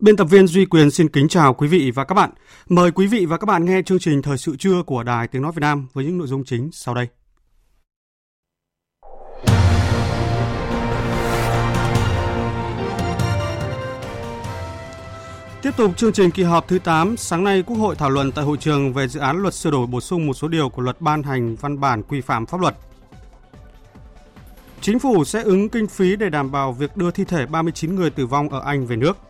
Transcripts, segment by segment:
Biên tập viên Duy Quyền xin kính chào quý vị và các bạn. Mời quý vị và các bạn nghe chương trình Thời sự trưa của Đài Tiếng Nói Việt Nam với những nội dung chính sau đây. Tiếp tục chương trình kỳ họp thứ 8, sáng nay Quốc hội thảo luận tại hội trường về dự án luật sửa đổi bổ sung một số điều của luật ban hành văn bản quy phạm pháp luật. Chính phủ sẽ ứng kinh phí để đảm bảo việc đưa thi thể 39 người tử vong ở Anh về nước.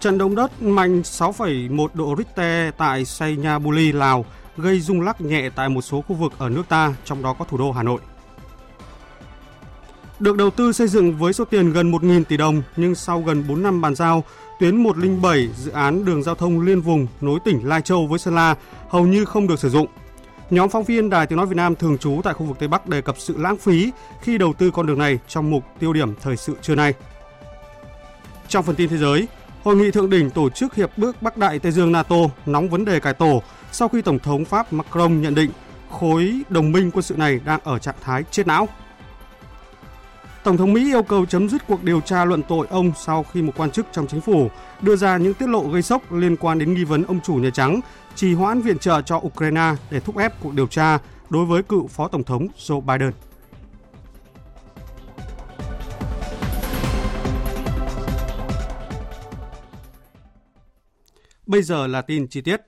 Trận động đất mạnh 6,1 độ Richter tại Sayabuli, Lào gây rung lắc nhẹ tại một số khu vực ở nước ta, trong đó có thủ đô Hà Nội. Được đầu tư xây dựng với số tiền gần 1.000 tỷ đồng, nhưng sau gần 4 năm bàn giao, tuyến 107 dự án đường giao thông liên vùng nối tỉnh Lai Châu với Sơn La hầu như không được sử dụng. Nhóm phóng viên Đài Tiếng Nói Việt Nam thường trú tại khu vực Tây Bắc đề cập sự lãng phí khi đầu tư con đường này trong mục tiêu điểm thời sự trưa nay. Trong phần tin thế giới, Hội nghị thượng đỉnh tổ chức Hiệp ước Bắc Đại Tây Dương NATO nóng vấn đề cải tổ sau khi Tổng thống Pháp Macron nhận định khối đồng minh quân sự này đang ở trạng thái chết não. Tổng thống Mỹ yêu cầu chấm dứt cuộc điều tra luận tội ông sau khi một quan chức trong chính phủ đưa ra những tiết lộ gây sốc liên quan đến nghi vấn ông chủ Nhà Trắng trì hoãn viện trợ cho Ukraine để thúc ép cuộc điều tra đối với cựu Phó Tổng thống Joe Biden. Bây giờ là tin chi tiết.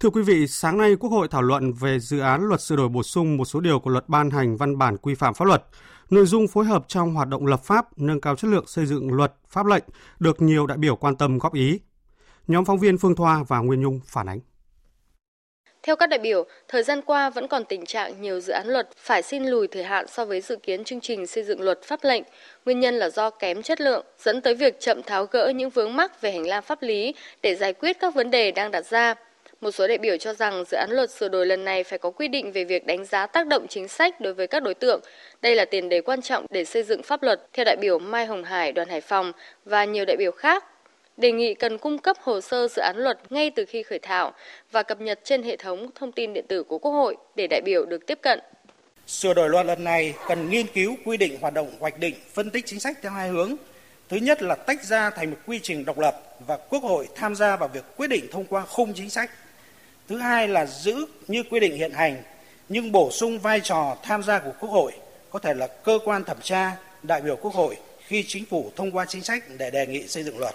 Thưa quý vị, sáng nay Quốc hội thảo luận về dự án luật sửa đổi bổ sung một số điều của luật ban hành văn bản quy phạm pháp luật. Nội dung phối hợp trong hoạt động lập pháp, nâng cao chất lượng xây dựng luật, pháp lệnh được nhiều đại biểu quan tâm góp ý. Nhóm phóng viên Phương Thoa và Nguyên Nhung phản ánh. Theo các đại biểu, thời gian qua vẫn còn tình trạng nhiều dự án luật phải xin lùi thời hạn so với dự kiến chương trình xây dựng luật pháp lệnh. Nguyên nhân là do kém chất lượng, dẫn tới việc chậm tháo gỡ những vướng mắc về hành lang pháp lý để giải quyết các vấn đề đang đặt ra. Một số đại biểu cho rằng dự án luật sửa đổi lần này phải có quy định về việc đánh giá tác động chính sách đối với các đối tượng. Đây là tiền đề quan trọng để xây dựng pháp luật, theo đại biểu Mai Hồng Hải, đoàn Hải Phòng và nhiều đại biểu khác đề nghị cần cung cấp hồ sơ dự án luật ngay từ khi khởi thảo và cập nhật trên hệ thống thông tin điện tử của Quốc hội để đại biểu được tiếp cận. Sửa đổi luật lần này cần nghiên cứu quy định hoạt động hoạch định, phân tích chính sách theo hai hướng. Thứ nhất là tách ra thành một quy trình độc lập và Quốc hội tham gia vào việc quyết định thông qua khung chính sách. Thứ hai là giữ như quy định hiện hành nhưng bổ sung vai trò tham gia của Quốc hội, có thể là cơ quan thẩm tra, đại biểu Quốc hội khi chính phủ thông qua chính sách để đề nghị xây dựng luật.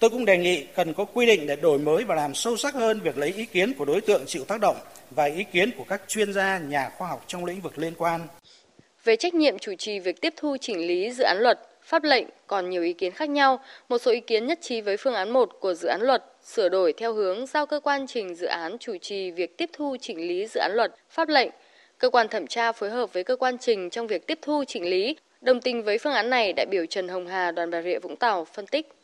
Tôi cũng đề nghị cần có quy định để đổi mới và làm sâu sắc hơn việc lấy ý kiến của đối tượng chịu tác động và ý kiến của các chuyên gia, nhà khoa học trong lĩnh vực liên quan. Về trách nhiệm chủ trì việc tiếp thu chỉnh lý dự án luật, pháp lệnh còn nhiều ý kiến khác nhau. Một số ý kiến nhất trí với phương án 1 của dự án luật sửa đổi theo hướng giao cơ quan trình dự án chủ trì việc tiếp thu chỉnh lý dự án luật, pháp lệnh. Cơ quan thẩm tra phối hợp với cơ quan trình trong việc tiếp thu chỉnh lý. Đồng tình với phương án này, đại biểu Trần Hồng Hà, đoàn Bà Rịa Vũng Tàu phân tích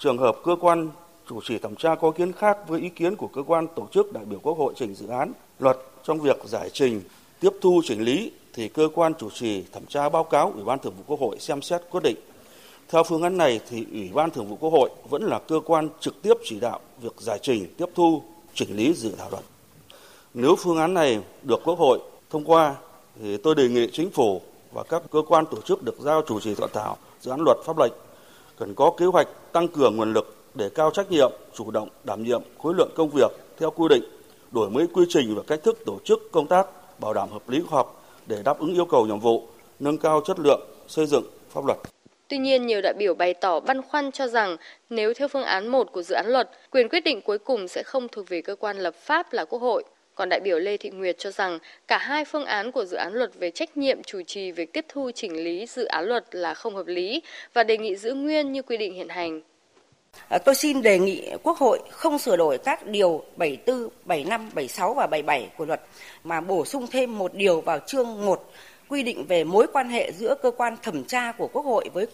trường hợp cơ quan chủ trì thẩm tra có ý kiến khác với ý kiến của cơ quan tổ chức đại biểu Quốc hội trình dự án luật trong việc giải trình, tiếp thu chỉnh lý thì cơ quan chủ trì thẩm tra báo cáo Ủy ban Thường vụ Quốc hội xem xét quyết định. Theo phương án này thì Ủy ban Thường vụ Quốc hội vẫn là cơ quan trực tiếp chỉ đạo việc giải trình, tiếp thu, chỉnh lý dự thảo luật. Nếu phương án này được Quốc hội thông qua thì tôi đề nghị chính phủ và các cơ quan tổ chức được giao chủ trì soạn thảo dự án luật pháp lệnh cần có kế hoạch tăng cường nguồn lực để cao trách nhiệm, chủ động đảm nhiệm khối lượng công việc theo quy định, đổi mới quy trình và cách thức tổ chức công tác, bảo đảm hợp lý khoa học để đáp ứng yêu cầu nhiệm vụ, nâng cao chất lượng xây dựng pháp luật. Tuy nhiên, nhiều đại biểu bày tỏ băn khoăn cho rằng nếu theo phương án 1 của dự án luật, quyền quyết định cuối cùng sẽ không thuộc về cơ quan lập pháp là Quốc hội. Còn đại biểu Lê Thị Nguyệt cho rằng cả hai phương án của dự án luật về trách nhiệm chủ trì việc tiếp thu chỉnh lý dự án luật là không hợp lý và đề nghị giữ nguyên như quy định hiện hành. À, tôi xin đề nghị Quốc hội không sửa đổi các điều 74, 75, 76 và 77 của luật mà bổ sung thêm một điều vào chương 1 quy định về mối quan hệ giữa cơ quan thẩm tra của Quốc hội với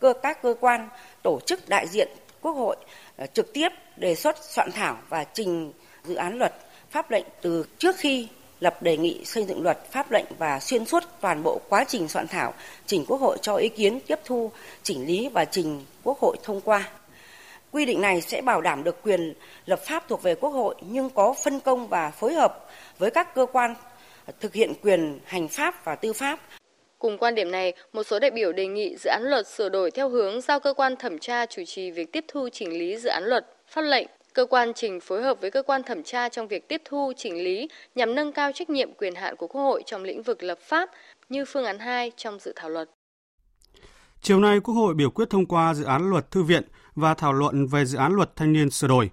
cơ các cơ quan tổ chức đại diện Quốc hội à, trực tiếp đề xuất soạn thảo và trình dự án luật pháp lệnh từ trước khi lập đề nghị xây dựng luật pháp lệnh và xuyên suốt toàn bộ quá trình soạn thảo trình Quốc hội cho ý kiến tiếp thu chỉnh lý và trình Quốc hội thông qua. Quy định này sẽ bảo đảm được quyền lập pháp thuộc về Quốc hội nhưng có phân công và phối hợp với các cơ quan thực hiện quyền hành pháp và tư pháp. Cùng quan điểm này, một số đại biểu đề nghị dự án luật sửa đổi theo hướng giao cơ quan thẩm tra chủ trì việc tiếp thu chỉnh lý dự án luật, pháp lệnh, cơ quan trình phối hợp với cơ quan thẩm tra trong việc tiếp thu chỉnh lý nhằm nâng cao trách nhiệm quyền hạn của Quốc hội trong lĩnh vực lập pháp như phương án 2 trong dự thảo luật. Chiều nay, Quốc hội biểu quyết thông qua dự án luật thư viện và thảo luận về dự án luật thanh niên sửa đổi.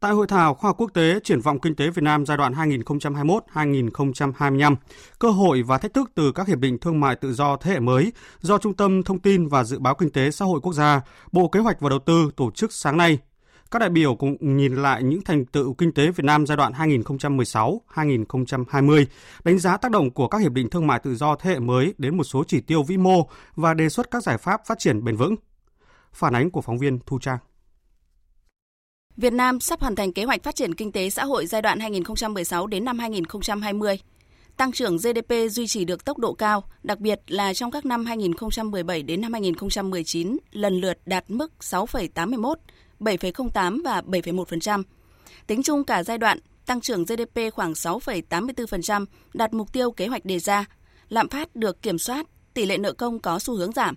Tại hội thảo khoa học quốc tế triển vọng kinh tế Việt Nam giai đoạn 2021-2025, cơ hội và thách thức từ các hiệp định thương mại tự do thế hệ mới do Trung tâm Thông tin và Dự báo Kinh tế Xã hội Quốc gia, Bộ Kế hoạch và Đầu tư tổ chức sáng nay. Các đại biểu cũng nhìn lại những thành tựu kinh tế Việt Nam giai đoạn 2016-2020, đánh giá tác động của các hiệp định thương mại tự do thế hệ mới đến một số chỉ tiêu vĩ mô và đề xuất các giải pháp phát triển bền vững. Phản ánh của phóng viên Thu Trang. Việt Nam sắp hoàn thành kế hoạch phát triển kinh tế xã hội giai đoạn 2016 đến năm 2020. Tăng trưởng GDP duy trì được tốc độ cao, đặc biệt là trong các năm 2017 đến năm 2019 lần lượt đạt mức 6,81, 7,08 và 7,1%. Tính chung cả giai đoạn, tăng trưởng GDP khoảng 6,84%, đạt mục tiêu kế hoạch đề ra. Lạm phát được kiểm soát, tỷ lệ nợ công có xu hướng giảm.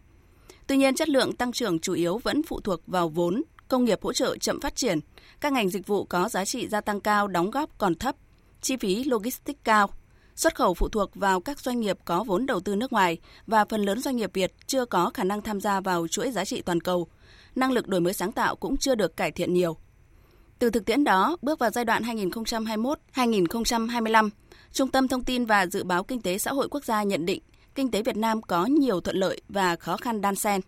Tuy nhiên, chất lượng tăng trưởng chủ yếu vẫn phụ thuộc vào vốn, công nghiệp hỗ trợ chậm phát triển, các ngành dịch vụ có giá trị gia tăng cao đóng góp còn thấp, chi phí logistics cao. Xuất khẩu phụ thuộc vào các doanh nghiệp có vốn đầu tư nước ngoài và phần lớn doanh nghiệp Việt chưa có khả năng tham gia vào chuỗi giá trị toàn cầu. Năng lực đổi mới sáng tạo cũng chưa được cải thiện nhiều. Từ thực tiễn đó, bước vào giai đoạn 2021-2025, Trung tâm Thông tin và Dự báo Kinh tế Xã hội Quốc gia nhận định kinh tế Việt Nam có nhiều thuận lợi và khó khăn đan xen.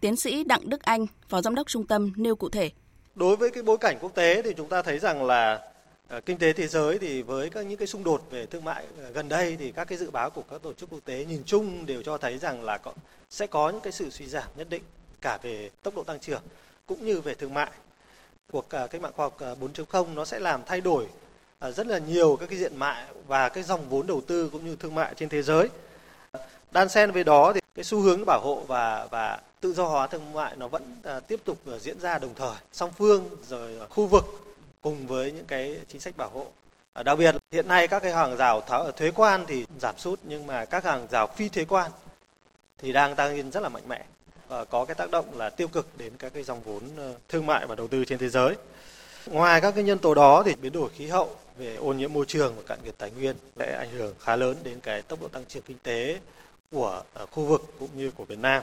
Tiến sĩ Đặng Đức Anh, Phó Giám đốc Trung tâm nêu cụ thể. Đối với cái bối cảnh quốc tế thì chúng ta thấy rằng là ờ, kinh tế thế giới thì với các những cái xung đột về thương mại ờ, gần đây thì các cái dự báo của các tổ chức quốc tế nhìn chung đều cho thấy rằng là có, sẽ có những cái sự suy giảm nhất định cả về tốc độ tăng trưởng cũng như về thương mại. Cuộc ờ, cách mạng khoa học 4.0 nó sẽ làm thay đổi rất là nhiều các cái diện mạo và cái dòng vốn đầu tư cũng như thương mại trên thế giới. Đan xen với đó thì cái xu hướng bảo hộ và và tự do hóa thương mại nó vẫn à, tiếp tục à, diễn ra đồng thời. Song phương rồi khu vực cùng với những cái chính sách bảo hộ. À, đặc biệt hiện nay các cái hàng rào thuế quan thì giảm sút nhưng mà các hàng rào phi thuế quan thì đang tăng lên rất là mạnh mẽ và có cái tác động là tiêu cực đến các cái dòng vốn ờ, thương mại và đầu tư trên thế giới. Ngoài các cái nhân tố đó thì biến đổi khí hậu về ô nhiễm môi trường và cạn kiệt tài nguyên sẽ ảnh hưởng khá lớn đến cái tốc độ tăng trưởng kinh tế của ờ, khu vực cũng như của Việt Nam.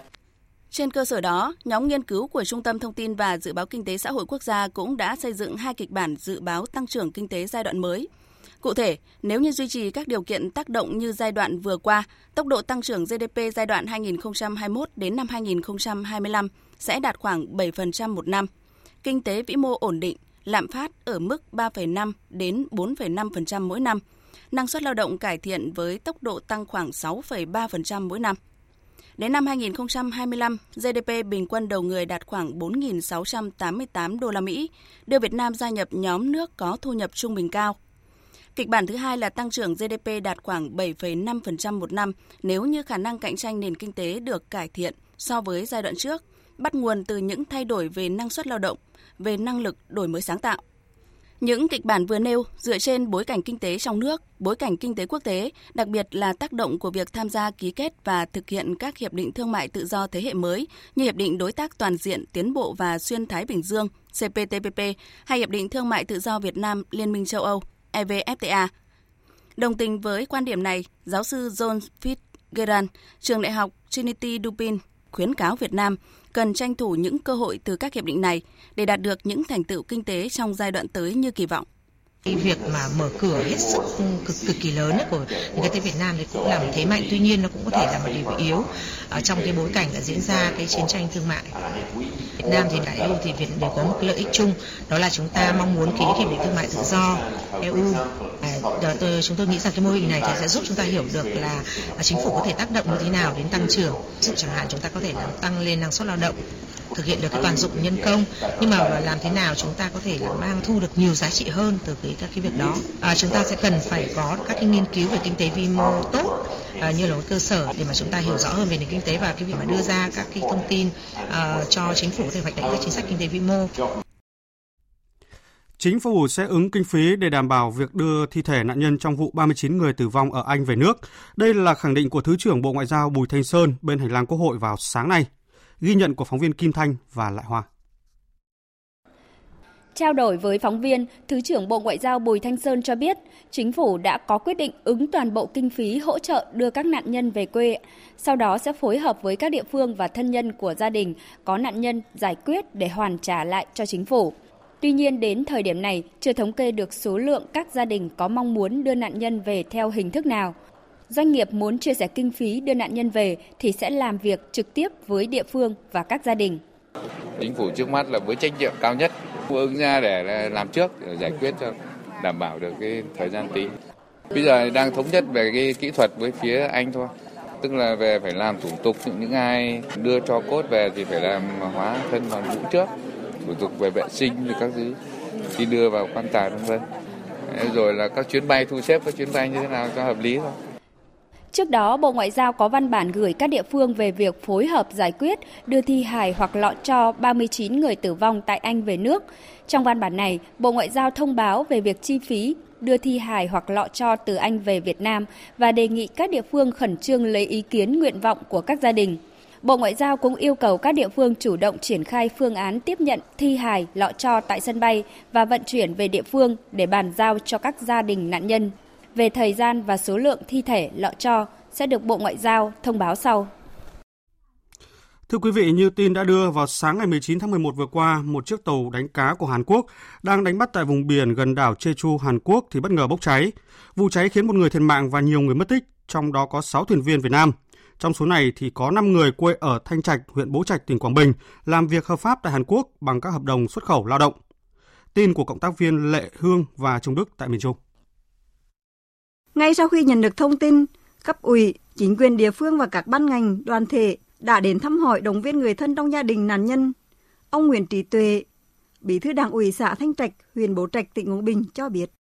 Trên cơ sở đó, nhóm nghiên cứu của Trung tâm Thông tin và Dự báo Kinh tế Xã hội Quốc gia cũng đã xây dựng hai kịch bản dự báo tăng trưởng kinh tế giai đoạn mới. Cụ thể, nếu như duy trì các điều kiện tác động như giai đoạn vừa qua, tốc độ tăng trưởng GDP giai đoạn 2021 đến năm 2025 sẽ đạt khoảng 7% một năm. Kinh tế vĩ mô ổn định, lạm phát ở mức 3,5 đến 4,5% mỗi năm. Năng suất lao động cải thiện với tốc độ tăng khoảng 6,3% mỗi năm. Đến năm 2025, GDP bình quân đầu người đạt khoảng 4.688 đô la Mỹ, đưa Việt Nam gia nhập nhóm nước có thu nhập trung bình cao. Kịch bản thứ hai là tăng trưởng GDP đạt khoảng 7,5% một năm nếu như khả năng cạnh tranh nền kinh tế được cải thiện so với giai đoạn trước, bắt nguồn từ những thay đổi về năng suất lao động, về năng lực đổi mới sáng tạo. Những kịch bản vừa nêu dựa trên bối cảnh kinh tế trong nước, bối cảnh kinh tế quốc tế, đặc biệt là tác động của việc tham gia ký kết và thực hiện các hiệp định thương mại tự do thế hệ mới như Hiệp định Đối tác Toàn diện Tiến bộ và Xuyên Thái Bình Dương CPTPP hay Hiệp định Thương mại Tự do Việt Nam Liên minh châu Âu EVFTA. Đồng tình với quan điểm này, giáo sư John Fitzgerald, trường đại học Trinity Dupin khuyến cáo Việt Nam cần tranh thủ những cơ hội từ các hiệp định này để đạt được những thành tựu kinh tế trong giai đoạn tới như kỳ vọng cái việc mà mở cửa hết sức ừ, cực cực kỳ lớn ấy của nền kinh tế Việt Nam thì cũng là một thế mạnh. Tuy nhiên nó cũng có thể là một điểm yếu ở trong cái bối cảnh là diễn ra cái chiến tranh thương mại. Việt Nam thì cả EU thì Việt đều có một lợi ích chung đó là chúng ta mong muốn ký hiệp định thương mại tự do EU à, tôi, chúng tôi nghĩ rằng cái mô hình này thì sẽ giúp chúng ta hiểu được là, chính phủ có thể tác động như thế nào đến tăng trưởng. Chẳng hạn chúng ta có thể làm tăng lên năng suất lao động thực hiện được cái toàn dụng nhân công nhưng mà làm thế nào chúng ta có thể là mang thu được nhiều giá trị hơn từ cái các cái việc đó à, chúng ta sẽ cần phải có các cái nghiên cứu về kinh tế vi mô tốt à, như là một cơ sở để mà chúng ta hiểu rõ hơn về nền kinh tế và cái việc mà đưa ra các cái thông tin à, cho chính phủ để hoạch định các chính sách kinh tế vi mô Chính phủ sẽ ứng kinh phí để đảm bảo việc đưa thi thể nạn nhân trong vụ 39 người tử vong ở Anh về nước. Đây là khẳng định của Thứ trưởng Bộ Ngoại giao Bùi Thanh Sơn bên hành lang Quốc hội vào sáng nay. Ghi nhận của phóng viên Kim Thanh và Lại Hoa. Trao đổi với phóng viên, Thứ trưởng Bộ Ngoại giao Bùi Thanh Sơn cho biết, chính phủ đã có quyết định ứng toàn bộ kinh phí hỗ trợ đưa các nạn nhân về quê, sau đó sẽ phối hợp với các địa phương và thân nhân của gia đình có nạn nhân giải quyết để hoàn trả lại cho chính phủ. Tuy nhiên đến thời điểm này chưa thống kê được số lượng các gia đình có mong muốn đưa nạn nhân về theo hình thức nào. Doanh nghiệp muốn chia sẻ kinh phí đưa nạn nhân về thì sẽ làm việc trực tiếp với địa phương và các gia đình. Chính phủ trước mắt là với trách nhiệm cao nhất ứng ra để làm trước, để giải quyết cho đảm bảo được cái thời gian tí. Bây giờ đang thống nhất về cái kỹ thuật với phía Anh thôi. Tức là về phải làm thủ tục, những ai đưa cho cốt về thì phải làm hóa thân bằng vũ trước, thủ tục về vệ sinh rồi các thứ, khi đưa vào quan tài vân vân rồi là các chuyến bay thu xếp, các chuyến bay như thế nào cho hợp lý thôi Trước đó, Bộ Ngoại giao có văn bản gửi các địa phương về việc phối hợp giải quyết đưa thi hài hoặc lọ cho 39 người tử vong tại Anh về nước. Trong văn bản này, Bộ Ngoại giao thông báo về việc chi phí đưa thi hài hoặc lọ cho từ Anh về Việt Nam và đề nghị các địa phương khẩn trương lấy ý kiến nguyện vọng của các gia đình. Bộ Ngoại giao cũng yêu cầu các địa phương chủ động triển khai phương án tiếp nhận thi hài lọ cho tại sân bay và vận chuyển về địa phương để bàn giao cho các gia đình nạn nhân. Về thời gian và số lượng thi thể lọ cho sẽ được Bộ Ngoại giao thông báo sau. Thưa quý vị, như tin đã đưa vào sáng ngày 19 tháng 11 vừa qua, một chiếc tàu đánh cá của Hàn Quốc đang đánh bắt tại vùng biển gần đảo Jeju, Hàn Quốc thì bất ngờ bốc cháy. Vụ cháy khiến một người thiệt mạng và nhiều người mất tích, trong đó có 6 thuyền viên Việt Nam. Trong số này thì có 5 người quê ở Thanh Trạch, huyện Bố Trạch, tỉnh Quảng Bình, làm việc hợp pháp tại Hàn Quốc bằng các hợp đồng xuất khẩu lao động. Tin của cộng tác viên Lệ Hương và Trung Đức tại miền Trung. Ngay sau khi nhận được thông tin, cấp ủy, chính quyền địa phương và các ban ngành, đoàn thể đã đến thăm hỏi động viên người thân trong gia đình nạn nhân. Ông Nguyễn Trí Tuệ, Bí thư Đảng ủy xã Thanh Trạch, huyện Bố Trạch, tỉnh Quảng Bình cho biết.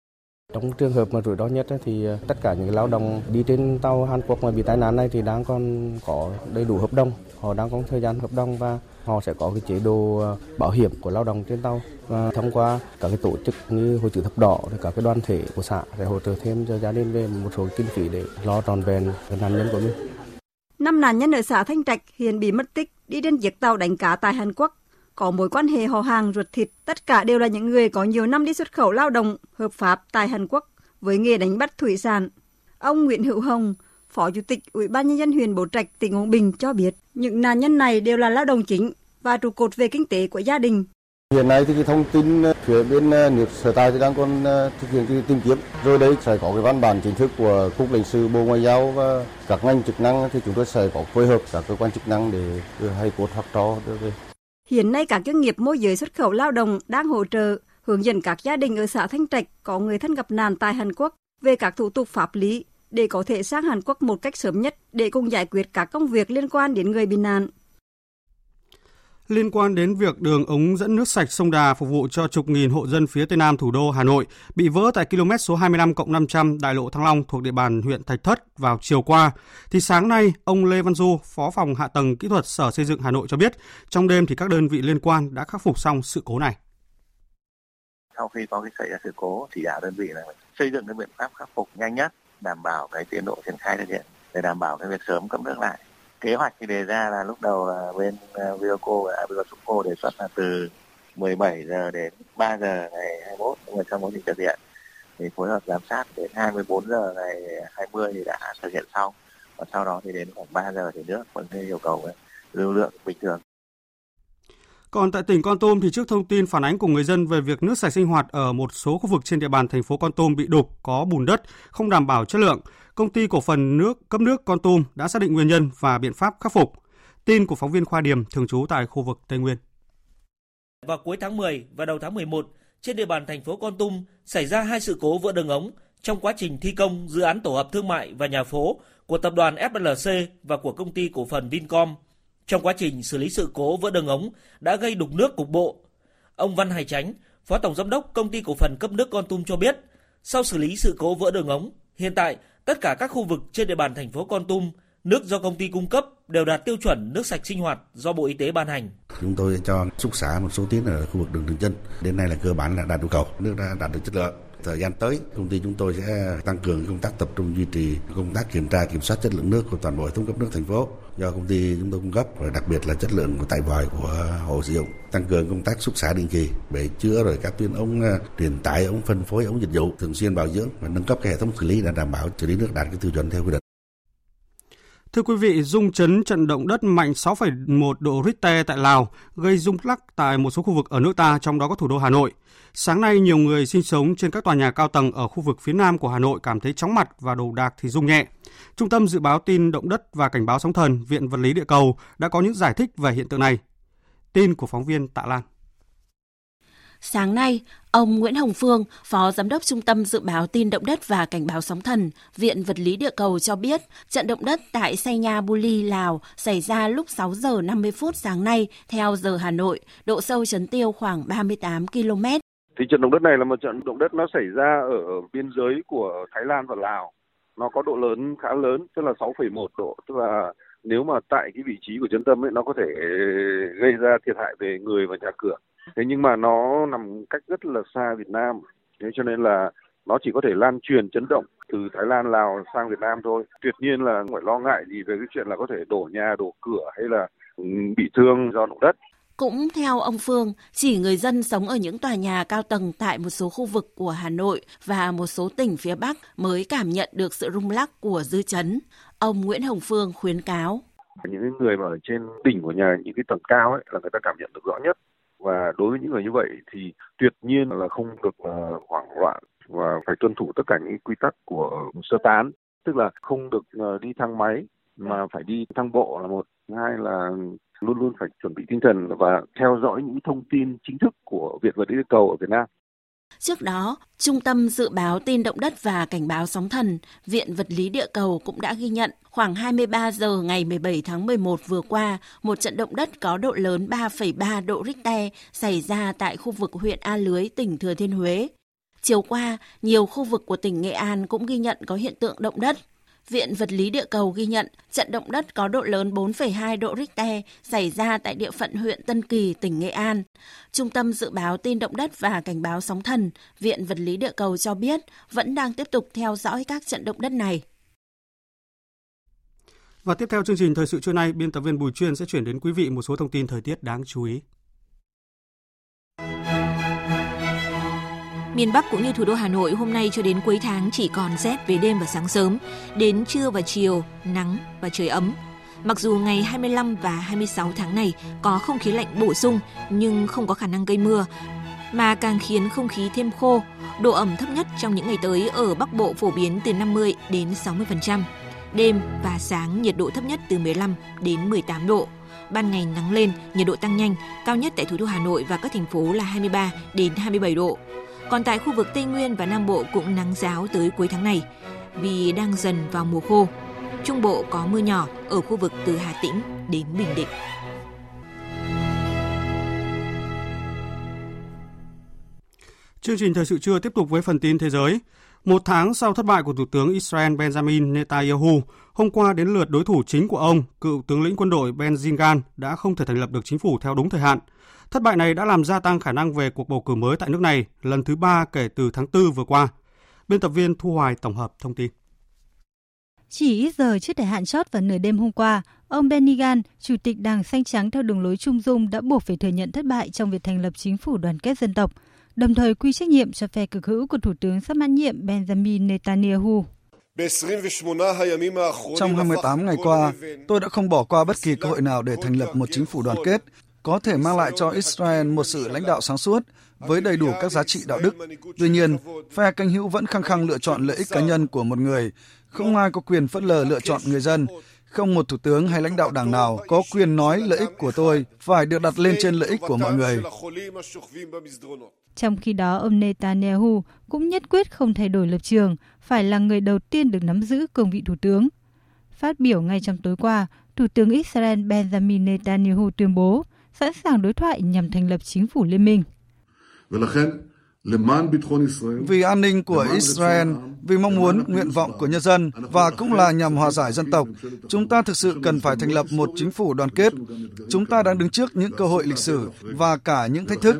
Trong trường hợp mà rủi ro nhất thì ờ, tất cả những lao động đi trên tàu Hàn Quốc mà bị tai nạn này thì đang còn có đầy đủ hợp đồng, họ đang có thời gian hợp đồng và họ sẽ có cái chế độ ờ, bảo hiểm của lao động trên tàu. Và thông qua các cái tổ chức như hội chữ thập đỏ các cái đoàn thể của xã để hỗ trợ thêm cho gia đình về một số kinh phí để lo tròn vẹn nạn nhân của mình. Năm nạn nhân ở xã Thanh Trạch hiện bị mất tích đi trên chiếc tàu đánh cá tại Hàn Quốc có mối quan hệ họ hàng ruột thịt, tất cả đều là những người có nhiều năm đi xuất khẩu lao động hợp pháp tại Hàn Quốc với nghề đánh bắt thủy sản. Ông Nguyễn Hữu Hồng, Phó Chủ tịch Ủy ban nhân dân huyện Bố Trạch, tỉnh Quảng Bình cho biết, những nạn nhân này đều là lao động chính và trụ cột về kinh tế của gia đình. Hiện nay thì cái thông tin ờ, phía bên ờ, nước sở tại thì đang còn ờ, thực hiện cái tìm kiếm. Rồi đây sẽ có cái văn bản chính thức của cục lãnh sự Bộ Ngoại giao và các ngành chức năng thì chúng tôi sẽ có phối hợp các cơ quan chức năng để đưa hai cốt hoặc trò đưa về. Hiện nay các doanh nghiệp môi giới xuất khẩu lao động đang hỗ trợ hướng dẫn các gia đình ở xã Thanh Trạch có người thân gặp nạn tại Hàn Quốc về các thủ tục pháp lý để có thể sang Hàn Quốc một cách sớm nhất để cùng giải quyết các công việc liên quan đến người bị nạn. Liên quan đến việc đường ống dẫn nước sạch sông Đà phục vụ cho chục nghìn hộ dân phía tây nam thủ đô Hà Nội bị vỡ tại km số 25 cộng 500 đại lộ Thăng Long thuộc địa bàn huyện Thạch Thất vào chiều qua, thì sáng nay ông Lê Văn Du, Phó phòng Hạ tầng Kỹ thuật Sở Xây dựng Hà Nội cho biết, trong đêm thì các đơn vị liên quan đã khắc phục xong sự cố này. Sau khi có cái xảy ra sự cố, thì đã đơn vị là xây dựng cái biện pháp khắc phục nhanh nhất, đảm bảo cái tiến độ triển khai thực hiện để đảm bảo cái việc sớm cấp nước lại kế hoạch thì đề ra là lúc đầu là bên uh, và Vioco đề xuất là từ 17 giờ đến 3 giờ ngày 21 nhưng mà trong quá trình thực hiện thì phối hợp giám sát đến 24 giờ ngày 20 thì đã thực hiện xong và sau đó thì đến khoảng 3 giờ thì nước vẫn yêu cầu ờ, lưu lượng bình thường. Còn tại tỉnh Con Tum thì trước thông tin phản ánh của người dân về việc nước sạch sinh hoạt ở một số khu vực trên địa bàn thành phố Con Tum bị đục, có bùn đất, không đảm bảo chất lượng, công ty cổ phần nước cấp nước Con Tum đã xác định nguyên nhân và biện pháp khắc phục. Tin của phóng viên Khoa Điểm thường trú tại khu vực Tây Nguyên. Vào cuối tháng 10 và đầu tháng 11, trên địa bàn thành phố Con Tum xảy ra hai sự cố vỡ đường ống trong quá trình thi công dự án tổ hợp thương mại và nhà phố của tập đoàn FLC và của công ty cổ phần Vincom. Trong quá trình xử lý sự cố vỡ đường ống đã gây đục nước cục bộ. Ông Văn Hải Chánh, Phó Tổng Giám đốc Công ty Cổ phần Cấp nước Con Tum cho biết, sau xử lý sự cố vỡ đường ống, hiện tại tất cả các khu vực trên địa bàn thành phố Con Tum, nước do công ty cung cấp đều đạt tiêu chuẩn nước sạch sinh hoạt do Bộ Y tế ban hành. Chúng tôi cho xúc xả một số tuyến ở khu vực đường đường chân Đến nay là cơ bản là đạt yêu cầu, nước đã đạt được chất lượng. Thời gian tới, công ty chúng tôi sẽ tăng cường công tác tập trung duy trì công tác kiểm tra kiểm soát chất lượng nước của toàn bộ hệ thống cấp nước thành phố. Do công ty chúng tôi cung cấp và đặc biệt là chất lượng của tại vòi của hồ sử dụng. Tăng cường công tác xúc xả định kỳ bể chứa rồi các tuyến ống à, truyền tải ống phân phối ống dịch vụ thường xuyên bảo dưỡng và nâng cấp cái hệ thống xử lý để đảm bảo xử lý nước đạt cái tiêu chuẩn theo quy định. Thưa quý vị, rung chấn trận động đất mạnh 6,1 độ Richter tại Lào gây rung lắc tại một số khu vực ở nước ta, trong đó có thủ đô Hà Nội. Sáng nay, nhiều người sinh sống trên các tòa nhà cao tầng ở khu vực phía nam của Hà Nội cảm thấy chóng mặt và đồ đạc thì rung nhẹ. Trung tâm Dự báo tin động đất và cảnh báo sóng thần, Viện Vật lý Địa cầu đã có những giải thích về hiện tượng này. Tin của phóng viên Tạ Lan. Sáng nay, ông Nguyễn Hồng Phương, Phó Giám đốc Trung tâm Dự báo tin động đất và cảnh báo sóng thần, Viện Vật lý Địa cầu cho biết, trận động đất tại Say Buli, Lào xảy ra lúc 6 giờ 50 phút sáng nay theo giờ Hà Nội, độ sâu chấn tiêu khoảng 38 km. Thì trận động đất này là một trận động đất nó xảy ra ở biên giới của Thái Lan và Lào. Nó có độ lớn khá lớn, tức là 6,1 độ, tức là nếu mà tại cái vị trí của trung tâm ấy nó có thể gây ra thiệt hại về người và nhà cửa thế nhưng mà nó nằm cách rất là xa Việt Nam thế cho nên là nó chỉ có thể lan truyền chấn động từ Thái Lan, Lào sang Việt Nam thôi. Tuyệt nhiên là không phải lo ngại gì về cái chuyện là có thể đổ nhà, đổ cửa hay là ừ, bị thương do động đất. Cũng theo ông Phương, chỉ người dân sống ở những tòa nhà cao tầng tại một số khu vực của Hà Nội và một số tỉnh phía Bắc mới cảm nhận được sự rung lắc của dư chấn. Ông Nguyễn Hồng Phương khuyến cáo. Những người mà ở trên đỉnh của nhà, những cái tầng cao ấy là người ta cảm nhận được rõ nhất và đối với những người như vậy thì tuyệt nhiên là không được uh, hoảng loạn và phải tuân thủ tất cả những quy tắc của sơ tán. Tức là không được uh, đi thang máy mà phải đi thang bộ là một. Hai là luôn luôn phải chuẩn bị tinh thần và theo dõi những thông tin chính thức của Viện Vật lý Địa cầu ở Việt Nam. Trước đó, Trung tâm Dự báo tin động đất và cảnh báo sóng thần, Viện Vật lý Địa cầu cũng đã ghi nhận khoảng 23 giờ ngày 17 tháng 11 vừa qua, một trận động đất có độ lớn 3,3 độ Richter xảy ra tại khu vực huyện A Lưới, tỉnh Thừa Thiên Huế. Chiều qua, nhiều khu vực của tỉnh Nghệ An cũng ghi nhận có hiện tượng động đất. Viện Vật lý Địa cầu ghi nhận trận động đất có độ lớn 4,2 độ Richter xảy ra tại địa phận huyện Tân Kỳ, tỉnh Nghệ An. Trung tâm Dự báo tin động đất và cảnh báo sóng thần, Viện Vật lý Địa cầu cho biết vẫn đang tiếp tục theo dõi các trận động đất này. Và tiếp theo chương trình thời sự trưa nay, biên tập viên Bùi Chuyên sẽ chuyển đến quý vị một số thông tin thời tiết đáng chú ý. Miền Bắc cũng như thủ đô Hà Nội hôm nay cho đến cuối tháng chỉ còn rét về đêm và sáng sớm, đến trưa và chiều nắng và trời ấm. Mặc dù ngày 25 và 26 tháng này có không khí lạnh bổ sung nhưng không có khả năng gây mưa, mà càng khiến không khí thêm khô. Độ ẩm thấp nhất trong những ngày tới ở Bắc Bộ phổ biến từ 50 đến 60%. Đêm và sáng nhiệt độ thấp nhất từ 15 đến 18 độ. Ban ngày nắng lên, nhiệt độ tăng nhanh, cao nhất tại thủ đô Hà Nội và các thành phố là 23 đến 27 độ. Còn tại khu vực Tây Nguyên và Nam Bộ cũng nắng giáo tới cuối tháng này vì đang dần vào mùa khô. Trung Bộ có mưa nhỏ ở khu vực từ Hà Tĩnh đến Bình Định. Chương trình thời sự trưa tiếp tục với phần tin thế giới. Một tháng sau thất bại của Thủ tướng Israel Benjamin Netanyahu, hôm qua đến lượt đối thủ chính của ông, cựu tướng lĩnh quân đội Benjamin zingan đã không thể thành lập được chính phủ theo đúng thời hạn. Thất bại này đã làm gia tăng khả năng về cuộc bầu cử mới tại nước này lần thứ ba kể từ tháng 4 vừa qua. Biên tập viên Thu Hoài tổng hợp thông tin. Chỉ ít giờ trước thời hạn chót vào nửa đêm hôm qua, ông Benny Gantz, chủ tịch Đảng Xanh Trắng theo đường lối Trung Dung đã buộc phải thừa nhận thất bại trong việc thành lập chính phủ đoàn kết dân tộc – đồng thời quy trách nhiệm cho phe cực hữu của Thủ tướng sắp mãn nhiệm Benjamin Netanyahu. Trong 28 ngày qua, tôi đã không bỏ qua bất kỳ cơ hội nào để thành lập một chính phủ đoàn kết có thể mang lại cho Israel một sự lãnh đạo sáng suốt với đầy đủ các giá trị đạo đức. Tuy nhiên, phe canh hữu vẫn khăng khăng lựa chọn lợi ích cá nhân của một người, không ai có quyền phớt lờ lựa chọn người dân. Không một thủ tướng hay lãnh đạo đảng nào có quyền nói lợi ích của tôi phải được đặt lên trên lợi ích của mọi người. Trong khi đó, ông Netanyahu cũng nhất quyết không thay đổi lập trường, phải là người đầu tiên được nắm giữ cương vị thủ tướng. Phát biểu ngay trong tối qua, Thủ tướng Israel Benjamin Netanyahu tuyên bố sẵn sàng đối thoại nhằm thành lập chính phủ liên minh. Vì an ninh của Israel, vì mong muốn, nguyện vọng của nhân dân và cũng là nhằm hòa giải dân tộc, chúng ta thực sự cần phải thành lập một chính phủ đoàn kết. Chúng ta đang đứng trước những cơ hội lịch sử và cả những thách thức.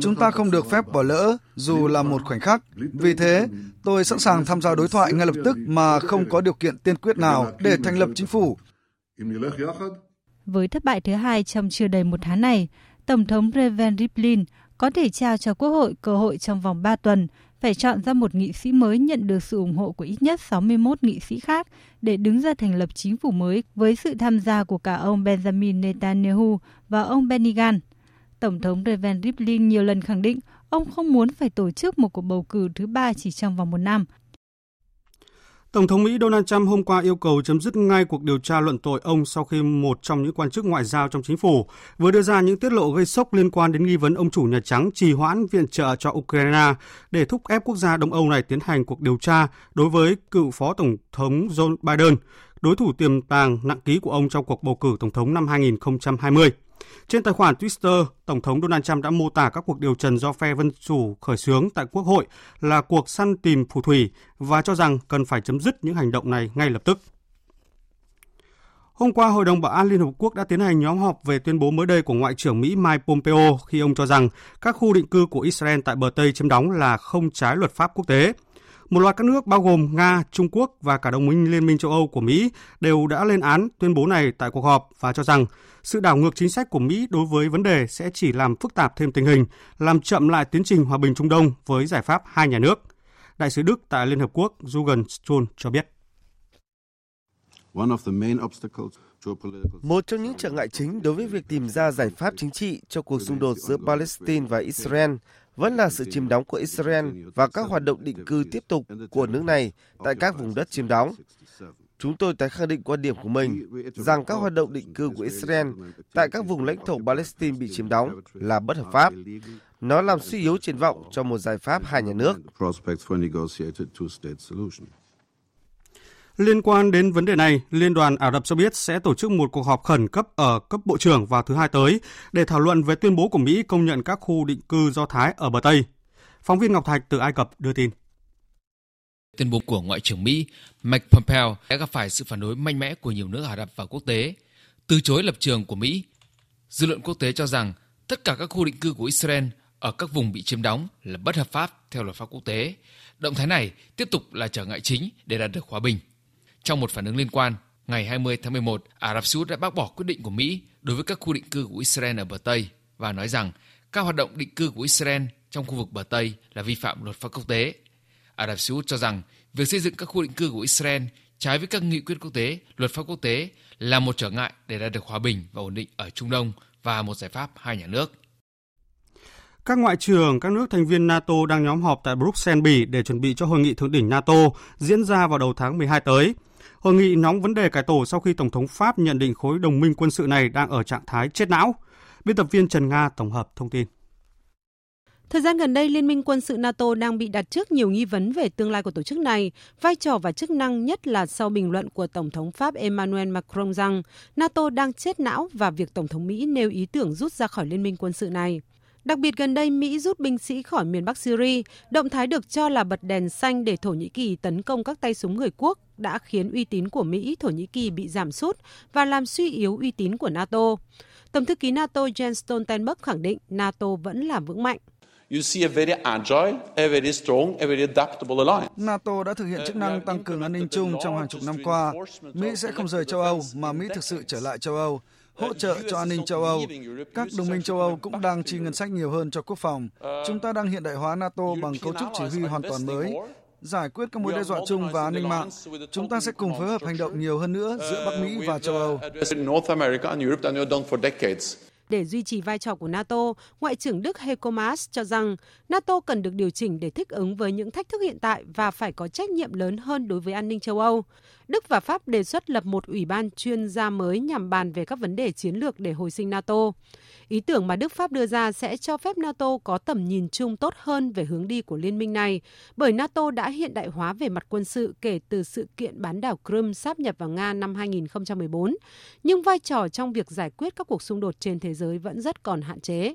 Chúng ta không được phép bỏ lỡ dù là một khoảnh khắc. Vì thế, tôi sẵn sàng tham gia đối thoại ngay lập tức mà không có điều kiện tiên quyết nào để thành lập chính phủ. Với thất bại thứ hai trong chưa đầy một tháng này, Tổng thống Reuven Rivlin có thể trao cho Quốc hội cơ hội trong vòng 3 tuần phải chọn ra một nghị sĩ mới nhận được sự ủng hộ của ít nhất 61 nghị sĩ khác để đứng ra thành lập chính phủ mới với sự tham gia của cả ông Benjamin Netanyahu và ông Benny Gantz. Tổng thống Reuven Rivlin nhiều lần khẳng định ông không muốn phải tổ chức một cuộc bầu cử thứ ba chỉ trong vòng một năm, Tổng thống Mỹ Donald Trump hôm qua yêu cầu chấm dứt ngay cuộc điều tra luận tội ông sau khi một trong những quan chức ngoại giao trong chính phủ vừa đưa ra những tiết lộ gây sốc liên quan đến nghi vấn ông chủ Nhà Trắng trì hoãn viện trợ cho Ukraine để thúc ép quốc gia Đông Âu này tiến hành cuộc điều tra đối với cựu Phó Tổng thống Joe Biden, đối thủ tiềm tàng nặng ký của ông trong cuộc bầu cử Tổng thống năm 2020. Trên tài khoản Twitter, Tổng thống Donald Trump đã mô tả các cuộc điều trần do phe Dân Chủ khởi xướng tại Quốc hội là cuộc săn tìm phù thủy và cho rằng cần phải chấm dứt những hành động này ngay lập tức. Hôm qua, Hội đồng Bảo an Liên Hợp Quốc đã tiến hành nhóm họp về tuyên bố mới đây của Ngoại trưởng Mỹ Mike Pompeo khi ông cho rằng các khu định cư của Israel tại bờ Tây chiếm đóng là không trái luật pháp quốc tế. Một loạt các nước bao gồm Nga, Trung Quốc và cả đồng minh Liên minh châu Âu của Mỹ đều đã lên án tuyên bố này tại cuộc họp và cho rằng sự đảo ngược chính sách của Mỹ đối với vấn đề sẽ chỉ làm phức tạp thêm tình hình, làm chậm lại tiến trình hòa bình Trung Đông với giải pháp hai nhà nước. Đại sứ Đức tại Liên Hợp Quốc Jürgen Stoll cho biết. Một trong những trở ngại chính đối với việc tìm ra giải pháp chính trị cho cuộc xung đột giữa Palestine và Israel vẫn là sự chiếm đóng của Israel và các hoạt động định cư tiếp tục của nước này tại các vùng đất chiếm đóng. Chúng tôi tái khẳng định quan điểm của mình rằng các hoạt động định cư của Israel tại các vùng lãnh thổ Palestine bị chiếm đóng là bất hợp pháp. Nó làm suy yếu triển vọng cho một giải pháp hai nhà nước. Liên quan đến vấn đề này, Liên đoàn Ả Rập Xê Biết sẽ tổ chức một cuộc họp khẩn cấp ở cấp bộ trưởng vào thứ hai tới để thảo luận về tuyên bố của Mỹ công nhận các khu định cư Do Thái ở bờ Tây. Phóng viên Ngọc Thạch từ Ai Cập đưa tin. Tuyên bố của Ngoại trưởng Mỹ Mike Pompeo đã gặp phải sự phản đối mạnh mẽ của nhiều nước Ả Rập và quốc tế, từ chối lập trường của Mỹ. Dư luận quốc tế cho rằng tất cả các khu định cư của Israel ở các vùng bị chiếm đóng là bất hợp pháp theo luật pháp quốc tế. Động thái này tiếp tục là trở ngại chính để đạt được hòa bình. Trong một phản ứng liên quan, ngày 20 tháng 11, Ả Rập Xê Út đã bác bỏ quyết định của Mỹ đối với các khu định cư của Israel ở bờ Tây và nói rằng các hoạt động định cư của Israel trong khu vực bờ Tây là vi phạm luật pháp quốc tế. Ả Rập Xê Út cho rằng việc xây dựng các khu định cư của Israel trái với các nghị quyết quốc tế, luật pháp quốc tế là một trở ngại để đạt được hòa bình và ổn định ở Trung Đông và một giải pháp hai nhà nước. Các ngoại trưởng các nước thành viên NATO đang nhóm họp tại Bruxelles, Bỉ để chuẩn bị cho hội nghị thượng đỉnh NATO diễn ra vào đầu tháng 12 tới. Hội nghị nóng vấn đề cải tổ sau khi Tổng thống Pháp nhận định khối đồng minh quân sự này đang ở trạng thái chết não. Biên tập viên Trần Nga tổng hợp thông tin. Thời gian gần đây, Liên minh quân sự NATO đang bị đặt trước nhiều nghi vấn về tương lai của tổ chức này, vai trò và chức năng nhất là sau bình luận của Tổng thống Pháp Emmanuel Macron rằng NATO đang chết não và việc Tổng thống Mỹ nêu ý tưởng rút ra khỏi liên minh quân sự này. Đặc biệt gần đây, Mỹ rút binh sĩ khỏi miền Bắc Syria, động thái được cho là bật đèn xanh để Thổ Nhĩ Kỳ tấn công các tay súng người quốc đã khiến uy tín của Mỹ Thổ Nhĩ Kỳ bị giảm sút và làm suy yếu uy tín của NATO. Tổng thư ký NATO Jens Stoltenberg khẳng định NATO vẫn là vững mạnh. NATO đã thực hiện chức năng tăng cường an ninh chung trong hàng chục năm qua. Mỹ sẽ không rời châu Âu mà Mỹ thực sự trở lại châu Âu hỗ trợ cho an ninh châu Âu. Các đồng minh châu Âu cũng đang chi ngân sách nhiều hơn cho quốc phòng. Chúng ta đang hiện đại hóa NATO bằng cấu trúc chỉ huy hoàn toàn mới, giải quyết các mối đe dọa chung và an ninh mạng. Chúng ta sẽ cùng phối hợp hành động nhiều hơn nữa giữa Bắc Mỹ và châu Âu. Để duy trì vai trò của NATO, Ngoại trưởng Đức Heiko Maas cho rằng NATO cần được điều chỉnh để thích ứng với những thách thức hiện tại và phải có trách nhiệm lớn hơn đối với an ninh châu Âu. Đức và Pháp đề xuất lập một ủy ban chuyên gia mới nhằm bàn về các vấn đề chiến lược để hồi sinh NATO. Ý tưởng mà Đức Pháp đưa ra sẽ cho phép NATO có tầm nhìn chung tốt hơn về hướng đi của liên minh này, bởi NATO đã hiện đại hóa về mặt quân sự kể từ sự kiện bán đảo Crimea sáp nhập vào Nga năm 2014, nhưng vai trò trong việc giải quyết các cuộc xung đột trên thế giới vẫn rất còn hạn chế.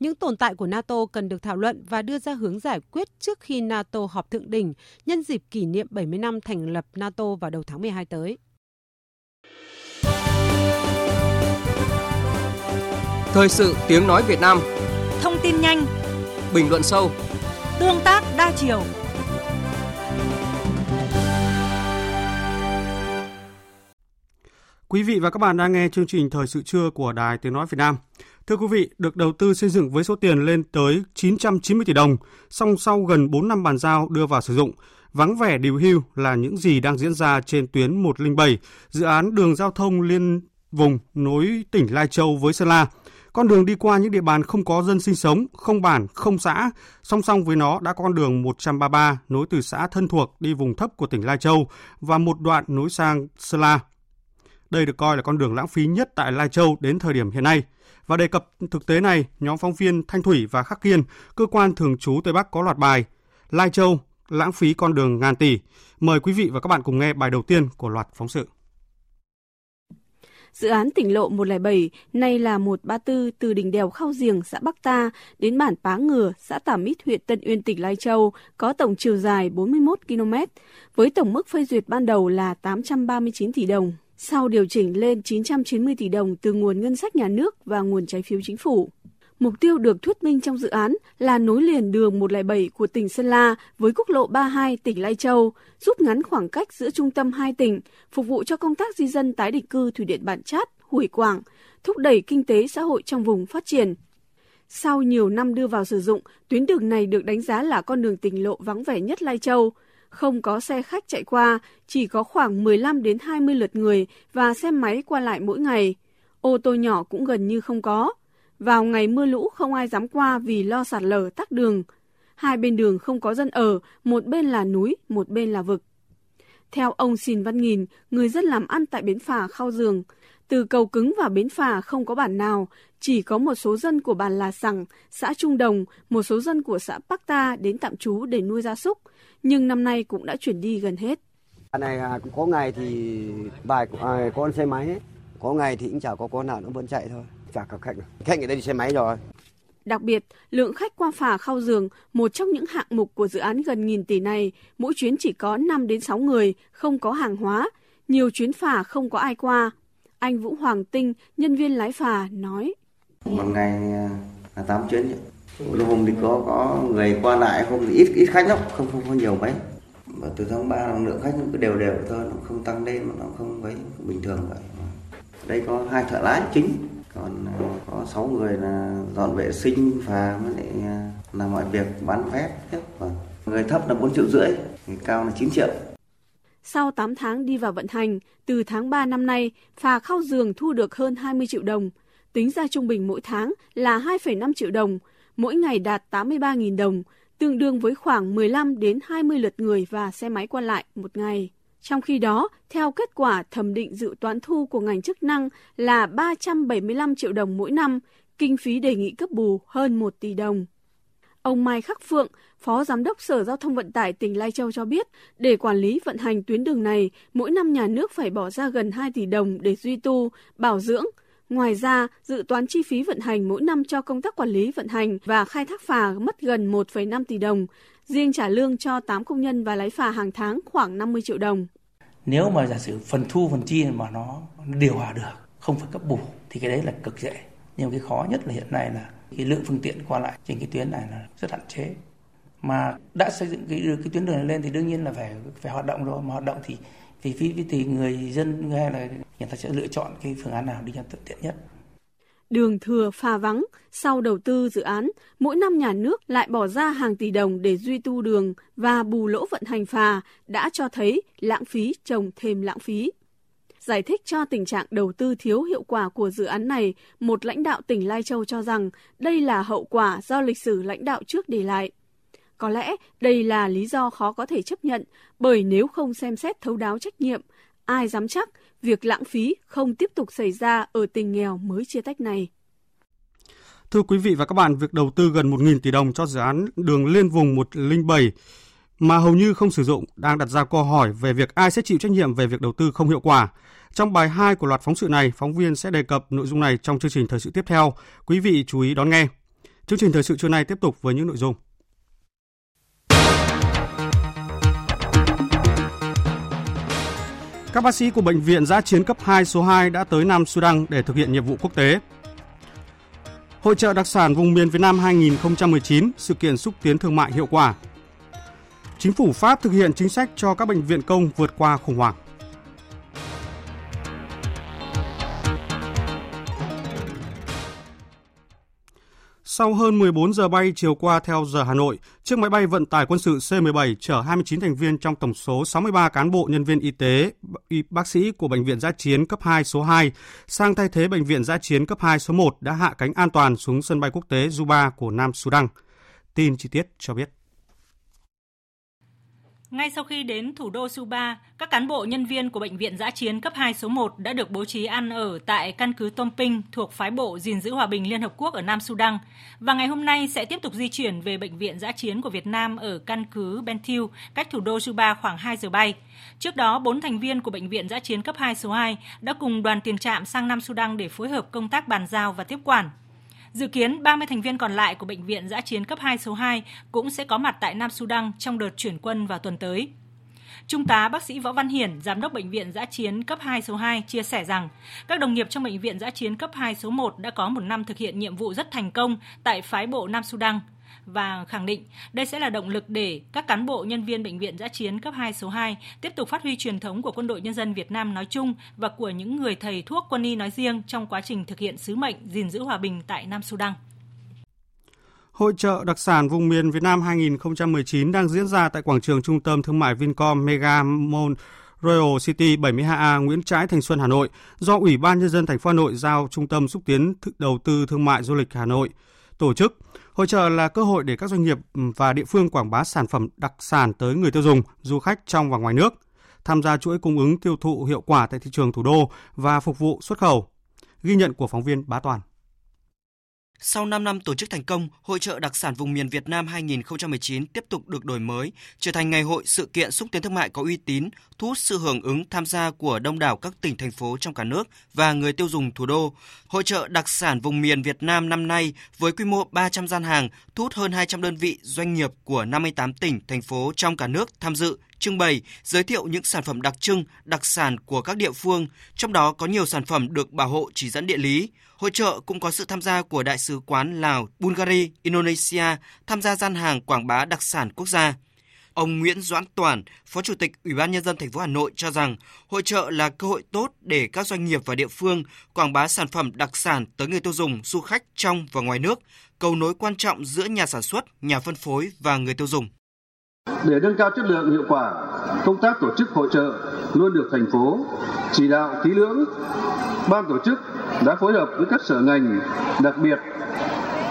Những tồn tại của NATO cần được thảo luận và đưa ra hướng giải quyết trước khi NATO họp thượng đỉnh nhân dịp kỷ niệm 70 năm thành lập NATO vào đầu tháng 12 tới. Thời sự tiếng nói Việt Nam Thông tin nhanh Bình luận sâu Tương tác đa chiều Quý vị và các bạn đang nghe chương trình Thời sự trưa của Đài Tiếng Nói Việt Nam. Thưa quý vị, được đầu tư xây dựng với số tiền lên tới 990 tỷ đồng, song sau gần 4 năm bàn giao đưa vào sử dụng, vắng vẻ điều hưu là những gì đang diễn ra trên tuyến 107, dự án đường giao thông liên vùng nối tỉnh Lai Châu với Sơn La. Con đường đi qua những địa bàn không có dân sinh sống, không bản, không xã, song song với nó đã có con đường 133 nối từ xã thân thuộc đi vùng thấp của tỉnh Lai Châu và một đoạn nối sang Sơn La. Đây được coi là con đường lãng phí nhất tại Lai Châu đến thời điểm hiện nay. Và đề cập thực tế này, nhóm phóng viên Thanh Thủy và Khắc Kiên, cơ quan thường trú Tây Bắc có loạt bài Lai Châu, lãng phí con đường ngàn tỷ. Mời quý vị và các bạn cùng nghe bài đầu tiên của loạt phóng sự. Dự án tỉnh lộ 107 nay là 134 từ đỉnh đèo Khao Giềng, xã Bắc Ta đến bản Pá Ngừa, xã Tả Mít, huyện Tân Uyên, tỉnh Lai Châu có tổng chiều dài 41 km, với tổng mức phê duyệt ban đầu là 839 tỷ đồng. Sau điều chỉnh lên 990 tỷ đồng từ nguồn ngân sách nhà nước và nguồn trái phiếu chính phủ. Mục tiêu được thuyết minh trong dự án là nối liền đường 107 của tỉnh Sơn La với quốc lộ 32 tỉnh Lai Châu, rút ngắn khoảng cách giữa trung tâm hai tỉnh, phục vụ cho công tác di dân tái định cư thủy điện Bản Chát, Hủy Quảng, thúc đẩy kinh tế xã hội trong vùng phát triển. Sau nhiều năm đưa vào sử dụng, tuyến đường này được đánh giá là con đường tỉnh lộ vắng vẻ nhất Lai Châu. Không có xe khách chạy qua, chỉ có khoảng 15 đến 20 lượt người và xe máy qua lại mỗi ngày. Ô tô nhỏ cũng gần như không có. Vào ngày mưa lũ không ai dám qua vì lo sạt lở tắc đường. Hai bên đường không có dân ở, một bên là núi, một bên là vực. Theo ông Xin Văn Nghìn, người dân làm ăn tại bến phà Khao Giường, từ cầu cứng vào bến phà không có bản nào, chỉ có một số dân của bản Là Sằng, xã Trung Đồng, một số dân của xã Bắc Ta đến tạm trú để nuôi gia súc, nhưng năm nay cũng đã chuyển đi gần hết. Này à, cũng có ngày thì vài à, con xe máy, ấy. có ngày thì cũng chả có con nào nó vẫn chạy thôi chả có khách khách người ta đi xe máy rồi Đặc biệt, lượng khách qua phà Khao Giường, một trong những hạng mục của dự án gần nghìn tỷ này, mỗi chuyến chỉ có 5 đến 6 người, không có hàng hóa, nhiều chuyến phà không có ai qua. Anh Vũ Hoàng Tinh, nhân viên lái phà, nói. Một ngày là 8 chuyến. Lúc hôm thì có có người qua lại, không thì ít ít khách lắm, không không có nhiều mấy. Và từ tháng 3 lượng khách nó cứ đều đều thôi, nó không tăng lên mà nó không mấy bình thường vậy. Đây có hai thợ lái chính, còn à, có 6 người là dọn vệ sinh và mới lại à, làm mọi việc bán vé tiếp vâng. người thấp là 4 triệu rưỡi người cao là 9 triệu sau 8 tháng đi vào vận hành, từ tháng 3 năm nay, phà khao giường thu được hơn 20 triệu đồng. Tính ra trung bình mỗi tháng là 2,5 triệu đồng, mỗi ngày đạt 83.000 đồng, tương đương với khoảng 15 đến 20 lượt người và xe máy qua lại một ngày. Trong khi đó, theo kết quả thẩm định dự toán thu của ngành chức năng là 375 triệu đồng mỗi năm, kinh phí đề nghị cấp bù hơn 1 tỷ đồng. Ông Mai Khắc Phượng, Phó Giám đốc Sở Giao thông Vận tải tỉnh Lai Châu cho biết, để quản lý vận hành tuyến đường này, mỗi năm nhà nước phải bỏ ra gần 2 tỷ đồng để duy tu, bảo dưỡng. Ngoài ra, dự toán chi phí vận hành mỗi năm cho công tác quản lý vận hành và khai thác phà mất gần 1,5 tỷ đồng, riêng trả lương cho 8 công nhân và lái phà hàng tháng khoảng 50 triệu đồng. Nếu mà giả sử phần thu phần chi mà nó điều hòa được, không phải cấp bù thì cái đấy là cực dễ. Nhưng cái khó nhất là hiện nay là cái lượng phương tiện qua lại trên cái tuyến này là rất hạn chế. Mà đã xây dựng cái cái tuyến đường này lên thì đương nhiên là phải phải hoạt động rồi, mà hoạt động thì vì phí thì người dân hay là người ta sẽ lựa chọn cái phương án nào đi cho tiện nhất đường thừa phà vắng, sau đầu tư dự án, mỗi năm nhà nước lại bỏ ra hàng tỷ đồng để duy tu đường và bù lỗ vận hành phà đã cho thấy lãng phí trồng thêm lãng phí. Giải thích cho tình trạng đầu tư thiếu hiệu quả của dự án này, một lãnh đạo tỉnh Lai Châu cho rằng đây là hậu quả do lịch sử lãnh đạo trước để lại. Có lẽ đây là lý do khó có thể chấp nhận, bởi nếu không xem xét thấu đáo trách nhiệm, ai dám chắc việc lãng phí không tiếp tục xảy ra ở tỉnh nghèo mới chia tách này. Thưa quý vị và các bạn, việc đầu tư gần 1.000 tỷ đồng cho dự án đường liên vùng 107 mà hầu như không sử dụng đang đặt ra câu hỏi về việc ai sẽ chịu trách nhiệm về việc đầu tư không hiệu quả. Trong bài 2 của loạt phóng sự này, phóng viên sẽ đề cập nội dung này trong chương trình thời sự tiếp theo. Quý vị chú ý đón nghe. Chương trình thời sự trưa nay tiếp tục với những nội dung. Các bác sĩ của Bệnh viện Giã chiến cấp 2 số 2 đã tới Nam Sudan để thực hiện nhiệm vụ quốc tế. Hội trợ đặc sản vùng miền Việt Nam 2019, sự kiện xúc tiến thương mại hiệu quả. Chính phủ Pháp thực hiện chính sách cho các bệnh viện công vượt qua khủng hoảng. Sau hơn 14 giờ bay chiều qua theo giờ Hà Nội, chiếc máy bay vận tải quân sự C-17 chở 29 thành viên trong tổng số 63 cán bộ nhân viên y tế, y bác sĩ của Bệnh viện Giã chiến cấp 2 số 2 sang thay thế Bệnh viện Giã chiến cấp 2 số 1 đã hạ cánh an toàn xuống sân bay quốc tế Juba của Nam Sudan. Tin chi tiết cho biết. Ngay sau khi đến thủ đô Suba, các cán bộ nhân viên của Bệnh viện Giã chiến cấp 2 số 1 đã được bố trí ăn ở tại căn cứ Tom Ping thuộc phái bộ gìn giữ hòa bình Liên Hợp Quốc ở Nam Sudan và ngày hôm nay sẽ tiếp tục di chuyển về Bệnh viện Giã chiến của Việt Nam ở căn cứ Bentiu, cách thủ đô Suba khoảng 2 giờ bay. Trước đó, 4 thành viên của Bệnh viện Giã chiến cấp 2 số 2 đã cùng đoàn tiền trạm sang Nam Sudan để phối hợp công tác bàn giao và tiếp quản. Dự kiến 30 thành viên còn lại của Bệnh viện Giã chiến cấp 2 số 2 cũng sẽ có mặt tại Nam Sudan trong đợt chuyển quân vào tuần tới. Trung tá bác sĩ Võ Văn Hiển, giám đốc bệnh viện giã chiến cấp 2 số 2 chia sẻ rằng các đồng nghiệp trong bệnh viện giã chiến cấp 2 số 1 đã có một năm thực hiện nhiệm vụ rất thành công tại phái bộ Nam Sudan và khẳng định đây sẽ là động lực để các cán bộ nhân viên bệnh viện giã chiến cấp 2 số 2 tiếp tục phát huy truyền thống của quân đội nhân dân Việt Nam nói chung và của những người thầy thuốc quân y nói riêng trong quá trình thực hiện sứ mệnh gìn giữ hòa bình tại Nam Sudan. Hội trợ đặc sản vùng miền Việt Nam 2019 đang diễn ra tại quảng trường trung tâm thương mại Vincom Mega Mall Royal City 72A Nguyễn Trãi Thành Xuân, Hà Nội, do Ủy ban nhân dân thành phố Hà Nội giao Trung tâm xúc tiến đầu tư thương mại du lịch Hà Nội tổ chức. Hội trợ là cơ hội để các doanh nghiệp ừ, và địa phương quảng bá sản phẩm đặc sản tới người tiêu dùng, du khách trong và ngoài nước, tham gia chuỗi cung ứng tiêu thụ hiệu quả tại thị trường thủ đô và phục vụ xuất khẩu. Ghi nhận của phóng viên Bá Toàn. Sau 5 năm tổ chức thành công, Hội trợ đặc sản vùng miền Việt Nam 2019 tiếp tục được đổi mới, trở thành ngày hội sự kiện xúc tiến thương mại có uy tín, thu hút sự hưởng ứng tham gia của đông đảo các tỉnh thành phố trong cả nước và người tiêu dùng thủ đô. Hội trợ đặc sản vùng miền Việt Nam năm nay với quy mô 300 gian hàng, thu hút hơn 200 đơn vị doanh nghiệp của 58 tỉnh thành phố trong cả nước tham dự trưng bày, giới thiệu những sản phẩm đặc trưng, đặc sản của các địa phương, trong đó có nhiều sản phẩm được bảo hộ chỉ dẫn địa lý. Hội trợ cũng có sự tham gia của Đại sứ quán Lào, Bulgaria, Indonesia tham gia gian hàng quảng bá đặc sản quốc gia. Ông Nguyễn Doãn Toàn, Phó Chủ tịch Ủy ban nhân dân thành phố Hà Nội cho rằng hội trợ là cơ hội tốt để các doanh nghiệp và địa phương quảng bá sản phẩm đặc sản tới người tiêu dùng, du khách trong và ngoài nước, cầu nối quan trọng giữa nhà sản xuất, nhà phân phối và người tiêu dùng. Để nâng cao chất lượng hiệu quả, công tác tổ chức hội trợ luôn được thành phố chỉ đạo kỹ lưỡng. Ban tổ chức đã phối hợp với các sở ngành, đặc biệt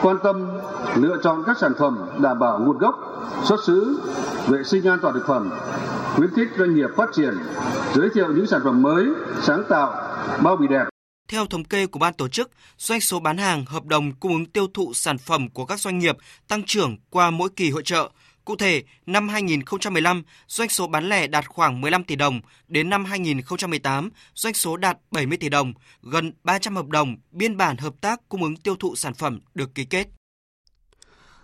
quan tâm lựa chọn các sản phẩm đảm bảo nguồn gốc, xuất xứ, vệ sinh an toàn thực phẩm, khuyến khích doanh nghiệp phát triển, giới thiệu những sản phẩm mới, sáng tạo, bao bì đẹp. Theo thống kê của ban tổ chức, doanh số bán hàng, hợp đồng cung ứng tiêu thụ sản phẩm của các doanh nghiệp tăng trưởng qua mỗi kỳ hội trợ – Cụ thể, năm 2015, doanh số bán lẻ đạt khoảng 15 tỷ đồng, đến năm 2018, doanh số đạt 70 tỷ đồng, gần 300 hợp đồng, biên bản hợp tác cung ứng tiêu thụ sản phẩm được ký kết.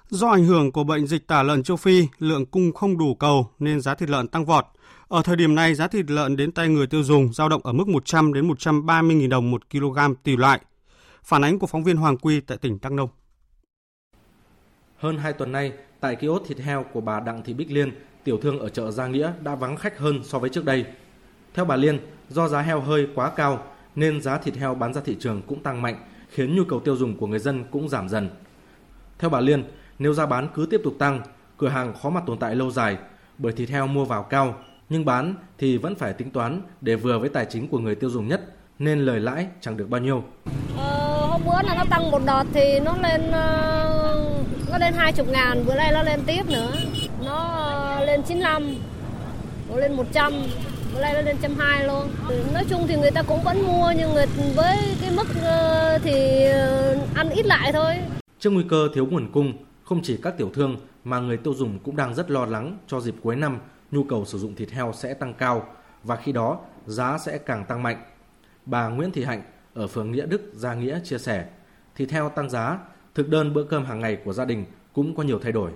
Do ảnh hưởng của bệnh dịch tả lợn châu Phi, lượng cung không đủ cầu nên giá thịt lợn tăng vọt. Ở thời điểm này, giá thịt lợn đến tay người tiêu dùng dao động ở mức 100 đến 130 000 đồng một kg tùy loại. Phản ánh của phóng viên Hoàng Quy tại tỉnh Đắk Nông. Hơn 2 tuần nay, tại kiosk thịt heo của bà Đặng Thị Bích Liên, tiểu thương ở chợ Gia Nghĩa đã vắng khách hơn so với trước đây. Theo bà Liên, do giá heo hơi quá cao nên giá thịt heo bán ra thị trường cũng tăng mạnh, khiến nhu cầu tiêu dùng của người dân cũng giảm dần. Theo bà Liên, nếu giá bán cứ tiếp tục tăng, cửa hàng khó mà tồn tại lâu dài bởi thịt heo mua vào cao, nhưng bán thì vẫn phải tính toán để vừa với tài chính của người tiêu dùng nhất nên lời lãi chẳng được bao nhiêu. Ờ, hôm bữa là nó tăng một đợt thì nó lên ờ, nó lên 20 ngàn, bữa nay nó lên tiếp nữa. Nó ờ, lên 95, nó lên 100, bữa nay nó lên 120 luôn. Nói chung thì người ta cũng vẫn mua nhưng người với cái mức ờ, thì ăn ít lại thôi. Trước nguy cơ thiếu nguồn cung, không chỉ các tiểu thương mà người tiêu dùng cũng đang rất lo lắng cho dịp cuối năm nhu cầu sử dụng thịt heo sẽ tăng cao và khi đó giá sẽ càng tăng mạnh. Bà Nguyễn Thị Hạnh ở phường Nghĩa Đức, Gia Nghĩa chia sẻ, thì theo tăng giá, thực đơn bữa cơm hàng ngày của gia đình cũng có nhiều thay đổi.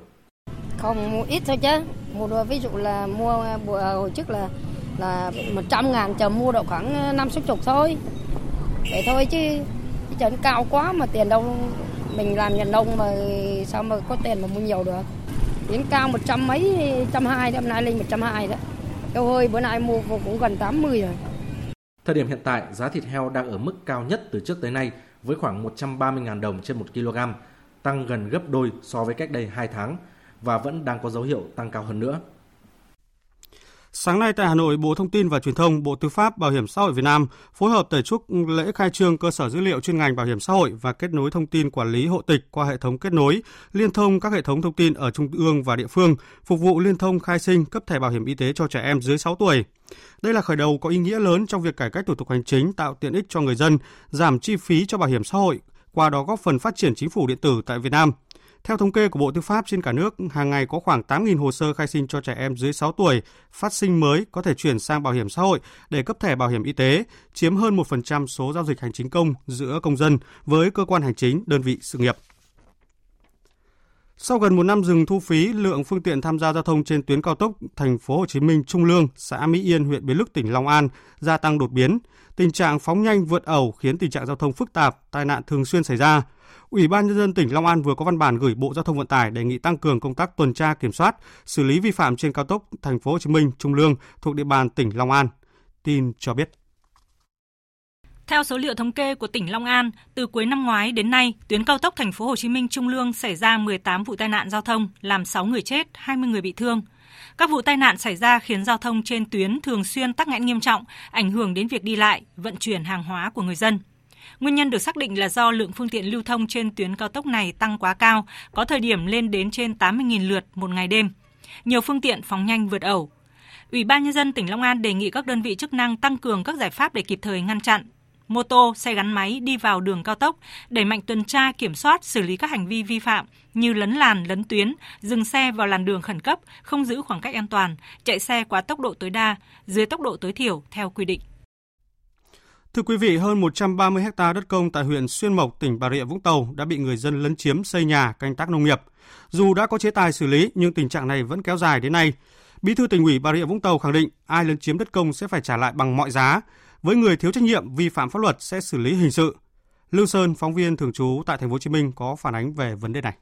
Không mua ít thôi chứ, mua đồ, ví dụ là mua bữa hồi trước là là 100 ngàn chờ mua độ khoảng ờ, 5 60 thôi. Vậy thôi chứ chứ cao quá mà tiền đâu mình làm nhà nông mà sao mà có tiền mà mua nhiều được. Đến cao một trăm mấy trăm hai năm nay lên một trăm hai đó. Heo hơi bữa nay mua cũng gần 80 rồi. Thời điểm hiện tại, giá thịt heo đang ở mức cao nhất từ trước tới nay với khoảng 130.000 đồng trên 1 kg, tăng gần gấp đôi so với cách đây 2 tháng và vẫn đang có dấu hiệu tăng cao hơn nữa. Sáng nay tại Hà Nội, Bộ Thông tin và Truyền thông, Bộ Tư pháp, Bảo hiểm xã hội Việt Nam phối hợp tổ chức lễ khai trương cơ sở dữ liệu chuyên ngành bảo hiểm xã hội và kết nối thông tin quản lý hộ tịch qua hệ thống kết nối, liên thông các hệ thống thông tin ở trung ương và địa phương, phục vụ liên thông khai sinh cấp thẻ bảo hiểm y tế cho trẻ em dưới 6 tuổi. Đây là khởi đầu có ý nghĩa lớn trong việc cải cách thủ tục hành chính, tạo tiện ích cho người dân, giảm chi phí cho bảo hiểm xã hội, qua đó góp phần phát triển chính phủ điện tử tại Việt Nam – theo thống kê của Bộ Tư pháp trên cả nước, hàng ngày có khoảng 8.000 hồ sơ khai sinh cho trẻ em dưới 6 tuổi phát sinh mới có thể chuyển sang bảo hiểm xã hội để cấp thẻ bảo hiểm y tế, chiếm hơn 1% số giao dịch hành chính công giữa công dân với cơ quan hành chính, đơn vị sự nghiệp. Sau gần một năm dừng thu phí, lượng phương tiện tham gia giao thông trên tuyến cao tốc thành phố Hồ Chí Minh Trung Lương, xã Mỹ Yên, huyện Bến Lức, tỉnh Long An gia tăng đột biến. Tình trạng phóng nhanh vượt ẩu khiến tình trạng giao thông phức tạp, tai nạn thường xuyên xảy ra. Ủy ban nhân dân tỉnh Long An vừa có văn bản gửi Bộ Giao thông Vận tải đề nghị tăng cường công tác tuần tra kiểm soát, xử lý vi phạm trên cao tốc Thành phố Hồ Chí Minh Trung Lương thuộc địa bàn tỉnh Long An. Tin cho biết. Theo số liệu thống kê của tỉnh Long An, từ cuối năm ngoái đến nay, tuyến cao tốc Thành phố Hồ Chí Minh Trung Lương xảy ra 18 vụ tai nạn giao thông, làm 6 người chết, 20 người bị thương. Các vụ tai nạn xảy ra khiến giao thông trên tuyến thường xuyên tắc nghẽn nghiêm trọng, ảnh hưởng đến việc đi lại, vận chuyển hàng hóa của người dân. Nguyên nhân được xác định là do lượng phương tiện lưu thông trên tuyến cao tốc này tăng quá cao, có thời điểm lên đến trên 80.000 lượt một ngày đêm. Nhiều phương tiện phóng nhanh vượt ẩu. Ủy ban nhân dân tỉnh Long An đề nghị các đơn vị chức năng tăng cường các giải pháp để kịp thời ngăn chặn mô tô, xe gắn máy đi vào đường cao tốc, đẩy mạnh tuần tra, kiểm soát, xử lý các hành vi vi phạm như lấn làn, lấn tuyến, dừng xe vào làn đường khẩn cấp, không giữ khoảng cách an toàn, chạy xe quá tốc độ tối đa, dưới tốc độ tối thiểu theo quy định. Thưa quý vị, hơn 130 ha đất công tại huyện Xuyên Mộc, tỉnh Bà Rịa Vũng Tàu đã bị người dân lấn chiếm xây nhà, canh tác nông nghiệp. Dù đã có chế tài xử lý nhưng tình trạng này vẫn kéo dài đến nay. Bí thư tỉnh ủy Bà Rịa Vũng Tàu khẳng định ai lấn chiếm đất công sẽ phải trả lại bằng mọi giá. Với người thiếu trách nhiệm vi phạm pháp luật sẽ xử lý hình sự. Lưu Sơn, phóng viên thường trú tại thành phố Hồ Chí Minh có phản ánh về vấn đề này.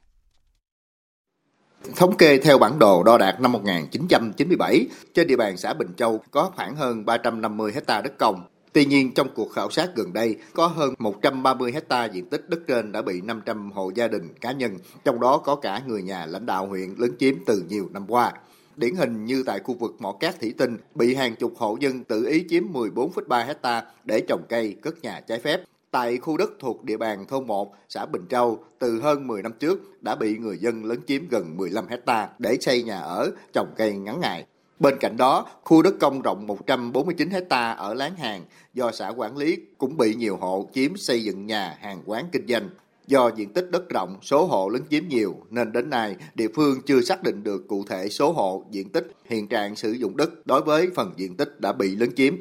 Thống kê theo bản đồ đo đạc năm 1997, trên địa bàn xã Bình Châu có khoảng hơn 350 hecta đất công, Tuy nhiên, trong cuộc khảo sát gần đây, có hơn 130 hecta diện tích đất trên đã bị 500 hộ gia đình cá nhân, trong đó có cả người nhà lãnh đạo huyện lấn chiếm từ nhiều năm qua. Điển hình như tại khu vực mỏ cát Thủy Tinh, bị hàng chục hộ dân tự ý chiếm 14,3 hecta để trồng cây, cất nhà trái phép. Tại khu đất thuộc địa bàn thôn 1, xã Bình Châu, từ hơn 10 năm trước đã bị người dân lấn chiếm gần 15 hecta để xây nhà ở, trồng cây ngắn ngày. Bên cạnh đó, khu đất công rộng 149 hecta ở Láng Hàng do xã quản lý cũng bị nhiều hộ chiếm xây dựng nhà, hàng quán kinh doanh. Do diện tích đất rộng, số hộ lấn chiếm nhiều nên đến nay địa phương chưa xác định được cụ thể số hộ, diện tích, hiện trạng sử dụng đất đối với phần diện tích đã bị lấn chiếm.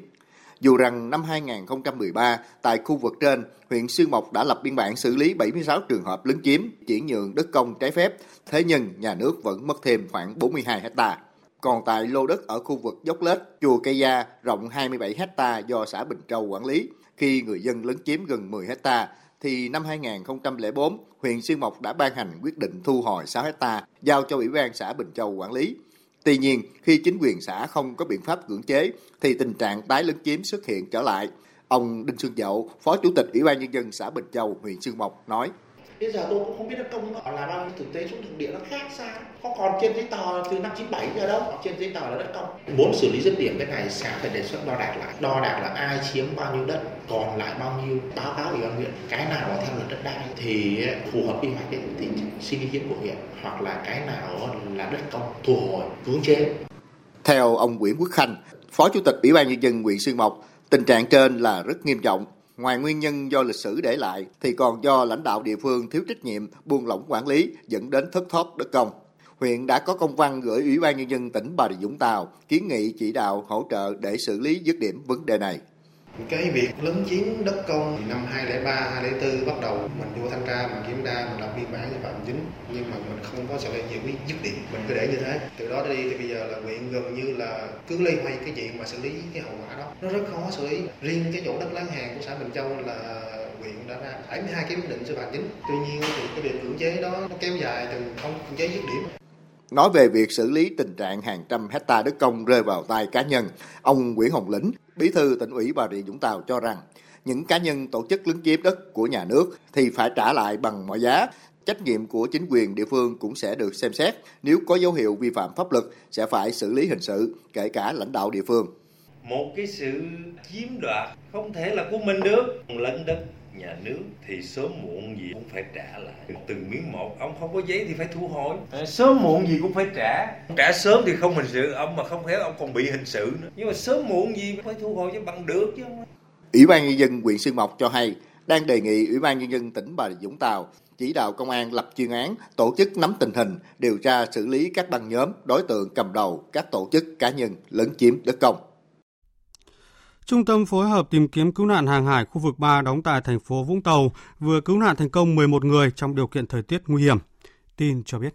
Dù rằng năm 2013, tại khu vực trên, huyện Xuyên Mộc đã lập biên bản xử lý 76 trường hợp lấn chiếm, chuyển nhượng đất công trái phép, thế nhưng nhà nước vẫn mất thêm khoảng 42 hectare. Còn tại lô đất ở khu vực dốc lết, chùa Cây Gia rộng 27 hecta do xã Bình Châu quản lý, khi người dân lấn chiếm gần 10 hecta thì năm 2004, huyện Xuyên Mộc đã ban hành quyết định thu hồi 6 hecta giao cho Ủy ban xã Bình Châu quản lý. Tuy nhiên, khi chính quyền xã không có biện pháp cưỡng chế thì tình trạng tái lấn chiếm xuất hiện trở lại. Ông Đinh Xuân Dậu, Phó Chủ tịch Ủy ban Nhân dân xã Bình Châu, huyện Xuyên Mộc nói. Bây giờ tôi cũng không biết đất công nó là bao nhiêu thực tế xuống thực địa nó khác sao có còn trên giấy tờ từ năm 97 giờ đâu. Trên giấy tờ là đất công. Muốn xử lý dứt điểm cái này xã phải đề xuất đo đạc lại. Đo đạc là ai chiếm bao nhiêu đất còn lại bao nhiêu báo cáo ủy ban huyện. Cái nào là theo luật đất đai thì phù hợp quy hoạch ấy, thì xin ý kiến của huyện hoặc là cái nào là đất công thu hồi cưỡng chế. Theo ông Nguyễn Quốc Khanh phó chủ tịch ủy ban nhân dân huyện Xuyên Mộc tình trạng trên là rất nghiêm trọng Ngoài nguyên nhân do lịch sử để lại thì còn do lãnh đạo địa phương thiếu trách nhiệm, buông lỏng quản lý dẫn đến thất thoát đất công. Huyện đã có công văn gửi Ủy ban Nhân dân tỉnh Bà Rịa Vũng Tàu kiến nghị chỉ đạo hỗ trợ để xử lý dứt điểm vấn đề này. Cái việc lấn chiếm đất công thì năm 2003, 2004 bắt đầu mình vô thanh tra, mình kiểm tra, mình lập biên bản vi phạm chính nhưng mà mình không có xử lý giải quyết dứt điểm, mình cứ để như thế. Từ đó đi thì bây giờ là huyện gần như là cứ lây hoay cái chuyện mà xử lý cái hậu quả đó. Nó rất khó xử lý. Riêng cái chỗ đất láng hàng của xã Bình Châu là huyện đã ra 72 cái quyết định xử phạt chính. Tuy nhiên thì cái việc cưỡng chế đó nó kéo dài từ không cưỡng chế dứt điểm. Nói về việc xử lý tình trạng hàng trăm hecta đất công rơi vào tay cá nhân, ông Nguyễn Hồng Lĩnh, bí thư tỉnh ủy Bà Rịa Vũng Tàu cho rằng những cá nhân tổ chức lấn chiếm đất của nhà nước thì phải trả lại bằng mọi giá. Trách nhiệm của chính quyền địa phương cũng sẽ được xem xét. Nếu có dấu hiệu vi phạm pháp luật sẽ phải xử lý hình sự, kể cả lãnh đạo địa phương. Một cái sự chiếm đoạt không thể là của mình được. Lấn đất nhà nước thì sớm muộn gì cũng phải trả lại. Từng miếng một ông không có giấy thì phải thu hồi. Sớm muộn gì cũng phải trả. Trả sớm thì không hình sự ông mà không khéo ông còn bị hình sự nữa. Nhưng mà sớm muộn gì phải thu hồi cho bằng được chứ ủy ban nhân dân huyện xuyên mộc cho hay đang đề nghị ủy ban nhân dân tỉnh bà rịa vũng tàu chỉ đạo công an lập chuyên án tổ chức nắm tình hình điều tra xử lý các băng nhóm đối tượng cầm đầu các tổ chức cá nhân lấn chiếm đất công Trung tâm phối hợp tìm kiếm cứu nạn hàng hải khu vực 3 đóng tại thành phố Vũng Tàu vừa cứu nạn thành công 11 người trong điều kiện thời tiết nguy hiểm. Tin cho biết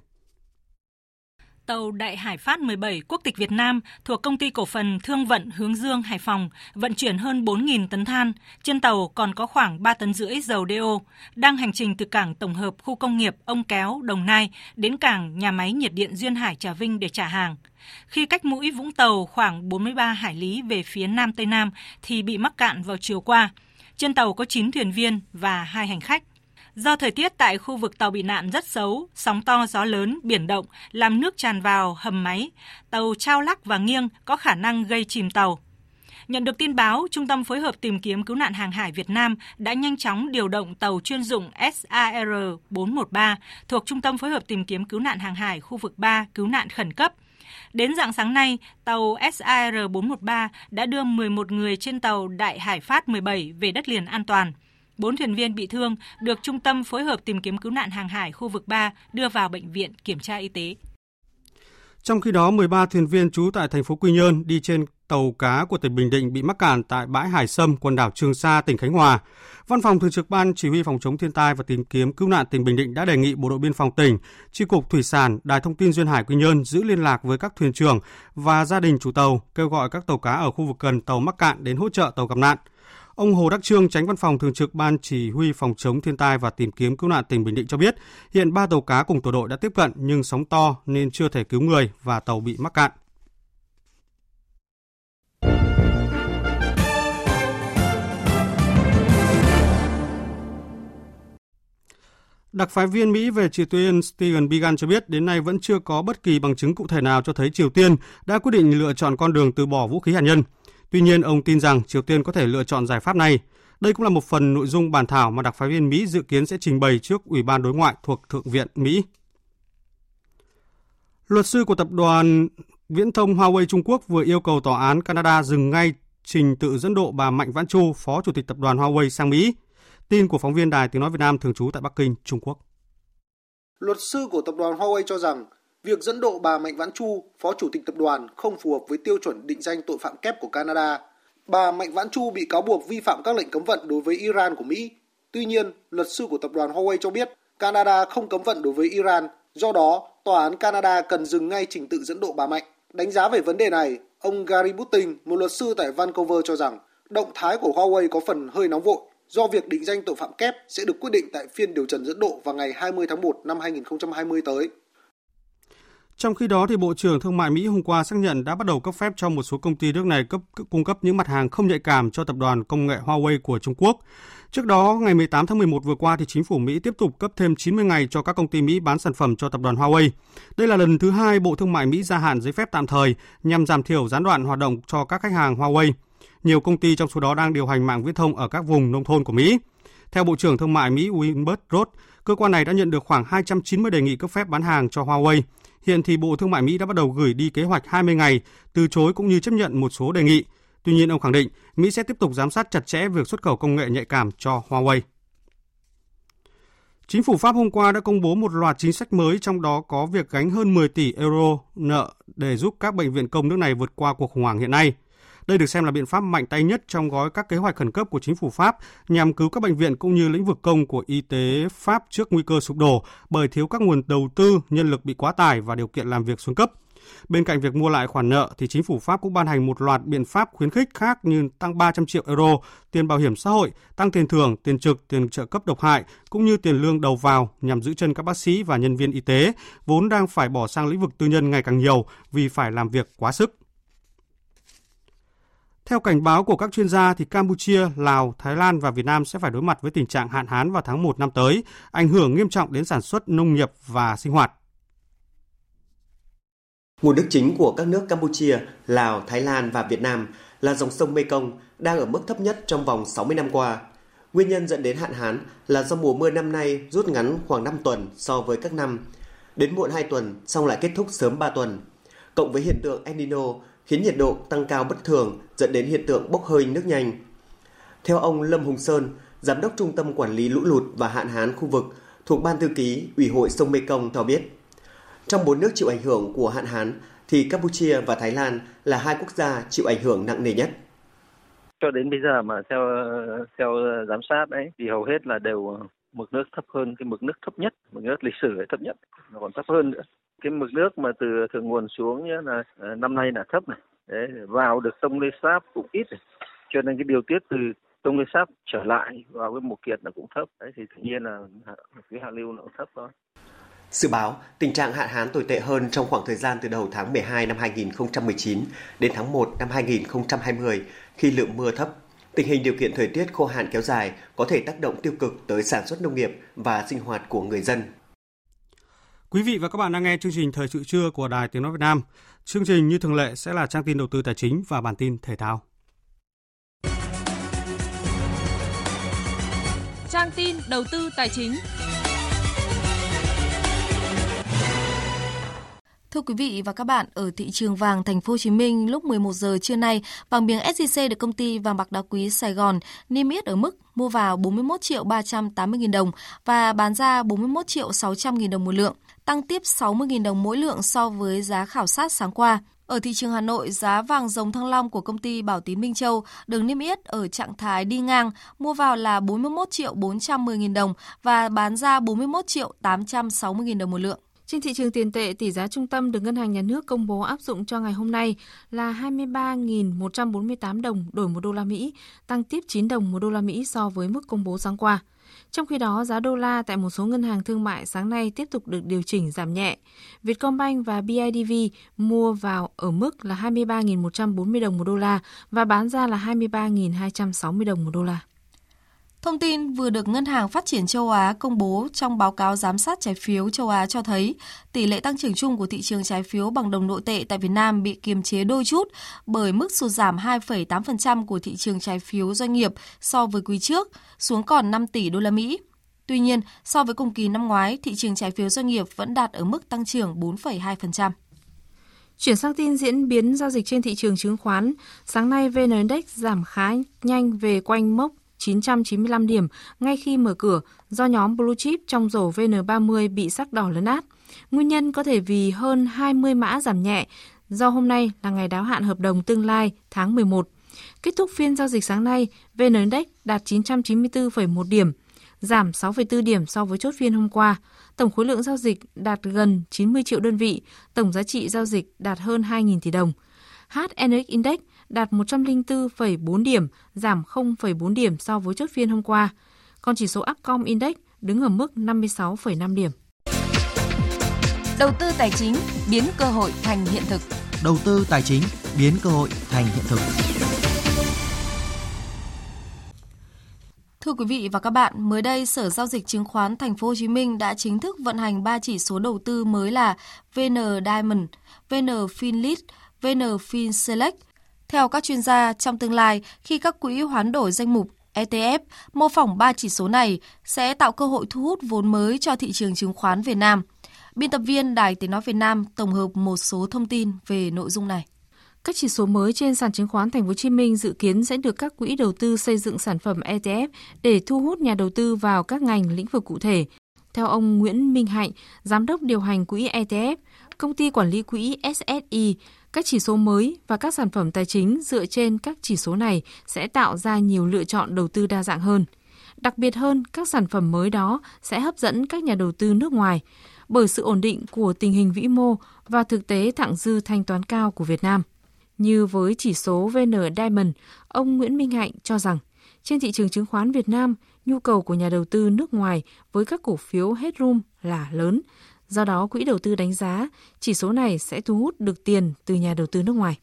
tàu Đại Hải Phát 17 quốc tịch Việt Nam thuộc công ty cổ phần Thương vận Hướng Dương Hải Phòng vận chuyển hơn 4.000 tấn than. Trên tàu còn có khoảng 3 tấn rưỡi dầu DO, đang hành trình từ cảng tổng hợp khu công nghiệp Ông Kéo, Đồng Nai đến cảng nhà máy nhiệt điện Duyên Hải Trà Vinh để trả hàng. Khi cách mũi Vũng Tàu khoảng 43 hải lý về phía Nam Tây Nam thì bị mắc cạn vào chiều qua. Trên tàu có 9 thuyền viên và 2 hành khách. Do thời tiết tại khu vực tàu bị nạn rất xấu, sóng to gió lớn, biển động, làm nước tràn vào hầm máy, tàu trao lắc và nghiêng có khả năng gây chìm tàu. Nhận được tin báo, Trung tâm phối hợp tìm kiếm cứu nạn hàng hải Việt Nam đã nhanh chóng điều động tàu chuyên dụng SAR-413 thuộc Trung tâm phối hợp tìm kiếm cứu nạn hàng hải khu vực 3 cứu nạn khẩn cấp. Đến dạng sáng nay, tàu SAR-413 đã đưa 11 người trên tàu Đại Hải Phát 17 về đất liền an toàn. Bốn thuyền viên bị thương được Trung tâm phối hợp tìm kiếm cứu nạn hàng hải khu vực 3 đưa vào bệnh viện kiểm tra y tế. Trong khi đó, 13 thuyền viên trú tại thành phố Quy Nhơn đi trên tàu cá của tỉnh Bình Định bị mắc cạn tại bãi Hải Sâm, quần đảo Trường Sa, tỉnh Khánh Hòa. Văn phòng Thường trực Ban Chỉ huy Phòng chống thiên tai và tìm kiếm cứu nạn tỉnh Bình Định đã đề nghị Bộ đội Biên phòng tỉnh, Chi cục Thủy sản, Đài thông tin Duyên Hải Quy Nhơn giữ liên lạc với các thuyền trưởng và gia đình chủ tàu, kêu gọi các tàu cá ở khu vực gần tàu mắc cạn đến hỗ trợ tàu gặp nạn. Ông Hồ Đắc Trương, tránh văn phòng thường trực Ban Chỉ huy phòng chống thiên tai và tìm kiếm cứu nạn tỉnh Bình Định cho biết, hiện ba tàu cá cùng tổ đội đã tiếp cận nhưng sóng to nên chưa thể cứu người và tàu bị mắc cạn. Đặc phái viên Mỹ về Triều Tiên Stephen Biegun cho biết đến nay vẫn chưa có bất kỳ bằng chứng cụ thể nào cho thấy Triều Tiên đã quyết định lựa chọn con đường từ bỏ vũ khí hạt nhân. Tuy nhiên, ông tin rằng Triều Tiên có thể lựa chọn giải pháp này. Đây cũng là một phần nội dung bàn thảo mà đặc phái viên Mỹ dự kiến sẽ trình bày trước Ủy ban Đối ngoại thuộc Thượng viện Mỹ. Luật sư của tập đoàn Viễn thông Huawei Trung Quốc vừa yêu cầu tòa án Canada dừng ngay trình tự dẫn độ bà Mạnh Vãn Chu, phó chủ tịch tập đoàn Huawei sang Mỹ. Tin của phóng viên Đài Tiếng Nói Việt Nam thường trú tại Bắc Kinh, Trung Quốc. Luật sư của tập đoàn Huawei cho rằng việc dẫn độ bà Mạnh Vãn Chu, phó chủ tịch tập đoàn không phù hợp với tiêu chuẩn định danh tội phạm kép của Canada. Bà Mạnh Vãn Chu bị cáo buộc vi phạm các lệnh cấm vận đối với Iran của Mỹ. Tuy nhiên, luật sư của tập đoàn Huawei cho biết Canada không cấm vận đối với Iran, do đó tòa án Canada cần dừng ngay trình tự dẫn độ bà Mạnh. Đánh giá về vấn đề này, ông Gary Butting, một luật sư tại Vancouver cho rằng động thái của Huawei có phần hơi nóng vội do việc định danh tội phạm kép sẽ được quyết định tại phiên điều trần dẫn độ vào ngày 20 tháng 1 năm 2020 tới. Trong khi đó, thì Bộ trưởng Thương mại Mỹ hôm qua xác nhận đã bắt đầu cấp phép cho một số công ty nước này cấp cung cấp những mặt hàng không nhạy cảm cho tập đoàn công nghệ Huawei của Trung Quốc. Trước đó, ngày 18 tháng 11 vừa qua thì chính phủ Mỹ tiếp tục cấp thêm 90 ngày cho các công ty Mỹ bán sản phẩm cho tập đoàn Huawei. Đây là lần thứ hai Bộ Thương mại Mỹ gia hạn giấy phép tạm thời nhằm giảm thiểu gián đoạn hoạt động cho các khách hàng Huawei. Nhiều công ty trong số đó đang điều hành mạng viễn thông ở các vùng nông thôn của Mỹ. Theo Bộ trưởng Thương mại Mỹ Wilbur Ross, cơ quan này đã nhận được khoảng 290 đề nghị cấp phép bán hàng cho Huawei. Hiện thì Bộ Thương mại Mỹ đã bắt đầu gửi đi kế hoạch 20 ngày, từ chối cũng như chấp nhận một số đề nghị. Tuy nhiên, ông khẳng định Mỹ sẽ tiếp tục giám sát chặt chẽ việc xuất khẩu công nghệ nhạy cảm cho Huawei. Chính phủ Pháp hôm qua đã công bố một loạt chính sách mới trong đó có việc gánh hơn 10 tỷ euro nợ để giúp các bệnh viện công nước này vượt qua cuộc khủng hoảng hiện nay. Đây được xem là biện pháp mạnh tay nhất trong gói các kế hoạch khẩn cấp của chính phủ Pháp nhằm cứu các bệnh viện cũng như lĩnh vực công của y tế Pháp trước nguy cơ sụp đổ bởi thiếu các nguồn đầu tư, nhân lực bị quá tải và điều kiện làm việc xuống cấp. Bên cạnh việc mua lại khoản nợ thì chính phủ Pháp cũng ban hành một loạt biện pháp khuyến khích khác như tăng 300 triệu euro tiền bảo hiểm xã hội, tăng tiền thưởng, tiền trực, tiền trợ cấp độc hại cũng như tiền lương đầu vào nhằm giữ chân các bác sĩ và nhân viên y tế vốn đang phải bỏ sang lĩnh vực tư nhân ngày càng nhiều vì phải làm việc quá sức. Theo cảnh báo của các chuyên gia thì Campuchia, Lào, Thái Lan và Việt Nam sẽ phải đối mặt với tình trạng hạn hán vào tháng 1 năm tới, ảnh hưởng nghiêm trọng đến sản xuất nông nghiệp và sinh hoạt. Nguồn nước chính của các nước Campuchia, Lào, Thái Lan và Việt Nam là dòng sông Mekong đang ở mức thấp nhất trong vòng 60 năm qua. Nguyên nhân dẫn đến hạn hán là do mùa mưa năm nay rút ngắn khoảng 5 tuần so với các năm, đến muộn 2 tuần xong lại kết thúc sớm 3 tuần. Cộng với hiện tượng El Nino khiến nhiệt độ tăng cao bất thường dẫn đến hiện tượng bốc hơi nước nhanh. Theo ông Lâm Hùng Sơn, Giám đốc Trung tâm Quản lý Lũ lụt và Hạn hán khu vực thuộc Ban Thư ký Ủy hội sông Mekong cho biết, trong bốn nước chịu ảnh hưởng của hạn hán thì Campuchia và Thái Lan là hai quốc gia chịu ảnh hưởng nặng nề nhất. Cho đến bây giờ mà theo theo giám sát đấy thì hầu hết là đều mực nước thấp hơn cái mực nước thấp nhất, mực nước lịch sử thấp nhất, nó còn thấp hơn nữa. Cái mực nước mà từ thượng nguồn xuống nhé là ờ, năm nay là thấp này, đấy, vào được sông Lê Sáp cũng ít này. Cho nên cái điều tiết từ sông Lê Sáp trở lại vào cái mùa kiệt là cũng thấp, đấy thì tự nhiên là cái hạ lưu nó cũng thấp thôi. Dự báo tình trạng hạn hán tồi tệ hơn trong khoảng thời gian từ đầu tháng 12 năm 2019 đến tháng 1 năm 2020 khi lượng mưa thấp. Tình hình điều kiện thời tiết khô hạn kéo dài có thể tác động tiêu cực tới sản xuất nông nghiệp và sinh hoạt của người dân. Quý vị và các bạn đang nghe chương trình Thời sự trưa của Đài Tiếng Nói Việt Nam. Chương trình như thường lệ sẽ là trang tin đầu tư tài chính và bản tin thể thao. Trang tin đầu tư tài chính. Thưa quý vị và các bạn, ở thị trường vàng thành phố Hồ Chí Minh lúc 11 giờ trưa nay, vàng miếng SJC được công ty vàng bạc đá quý Sài Gòn niêm yết ở mức mua vào 41 triệu 380 000 đồng và bán ra 41 triệu 600 000 đồng một lượng, tăng tiếp 60 000 đồng mỗi lượng so với giá khảo sát sáng qua. Ở thị trường Hà Nội, giá vàng dòng thăng long của công ty Bảo Tín Minh Châu được niêm yết ở trạng thái đi ngang, mua vào là 41 triệu 410 000 đồng và bán ra 41 triệu 860 000 đồng một lượng. Trên thị trường tiền tệ, tỷ giá trung tâm được Ngân hàng Nhà nước công bố áp dụng cho ngày hôm nay là 23.148 đồng đổi một đô la Mỹ, tăng tiếp 9 đồng một đô la Mỹ so với mức công bố sáng qua. Trong khi đó, giá đô la tại một số ngân hàng thương mại sáng nay tiếp tục được điều chỉnh giảm nhẹ. Vietcombank và BIDV mua vào ở mức là 23.140 đồng một đô la và bán ra là 23.260 đồng một đô la. Thông tin vừa được Ngân hàng Phát triển châu Á công bố trong báo cáo giám sát trái phiếu châu Á cho thấy tỷ lệ tăng trưởng chung của thị trường trái phiếu bằng đồng nội tệ tại Việt Nam bị kiềm chế đôi chút bởi mức sụt giảm 2,8% của thị trường trái phiếu doanh nghiệp so với quý trước, xuống còn 5 tỷ đô la Mỹ. Tuy nhiên, so với cùng kỳ năm ngoái, thị trường trái phiếu doanh nghiệp vẫn đạt ở mức tăng trưởng 4,2%. Chuyển sang tin diễn biến giao dịch trên thị trường chứng khoán, sáng nay VN Index giảm khá nhanh về quanh mốc 995 điểm ngay khi mở cửa do nhóm Blue Chip trong rổ VN30 bị sắc đỏ lấn át. Nguyên nhân có thể vì hơn 20 mã giảm nhẹ do hôm nay là ngày đáo hạn hợp đồng tương lai tháng 11. Kết thúc phiên giao dịch sáng nay, VN Index đạt 994,1 điểm, giảm 6,4 điểm so với chốt phiên hôm qua. Tổng khối lượng giao dịch đạt gần 90 triệu đơn vị, tổng giá trị giao dịch đạt hơn 2.000 tỷ đồng. HNX Index đạt 104,4 điểm, giảm 0,4 điểm so với chốt phiên hôm qua. Còn chỉ số Upcom Index đứng ở mức 56,5 điểm. Đầu tư tài chính biến cơ hội thành hiện thực. Đầu tư tài chính biến cơ hội thành hiện thực. Thưa quý vị và các bạn, mới đây Sở giao dịch chứng khoán Thành phố Hồ Chí Minh đã chính thức vận hành 3 chỉ số đầu tư mới là VN Diamond, VN Finlit, VN FinSelect. Theo các chuyên gia, trong tương lai, khi các quỹ hoán đổi danh mục ETF mô phỏng 3 chỉ số này sẽ tạo cơ hội thu hút vốn mới cho thị trường chứng khoán Việt Nam. Biên tập viên Đài Tiếng Nói Việt Nam tổng hợp một số thông tin về nội dung này. Các chỉ số mới trên sàn chứng khoán Thành phố Hồ Chí Minh dự kiến sẽ được các quỹ đầu tư xây dựng sản phẩm ETF để thu hút nhà đầu tư vào các ngành lĩnh vực cụ thể. Theo ông Nguyễn Minh Hạnh, giám đốc điều hành quỹ ETF, công ty quản lý quỹ SSI, các chỉ số mới và các sản phẩm tài chính dựa trên các chỉ số này sẽ tạo ra nhiều lựa chọn đầu tư đa dạng hơn. Đặc biệt hơn, các sản phẩm mới đó sẽ hấp dẫn các nhà đầu tư nước ngoài bởi sự ổn định của tình hình vĩ mô và thực tế thặng dư thanh toán cao của Việt Nam. Như với chỉ số VN Diamond, ông Nguyễn Minh Hạnh cho rằng trên thị trường chứng khoán Việt Nam, nhu cầu của nhà đầu tư nước ngoài với các cổ phiếu headroom là lớn. Do đó, quỹ đầu tư đánh giá chỉ số này sẽ thu hút được tiền từ nhà đầu tư nước ngoài.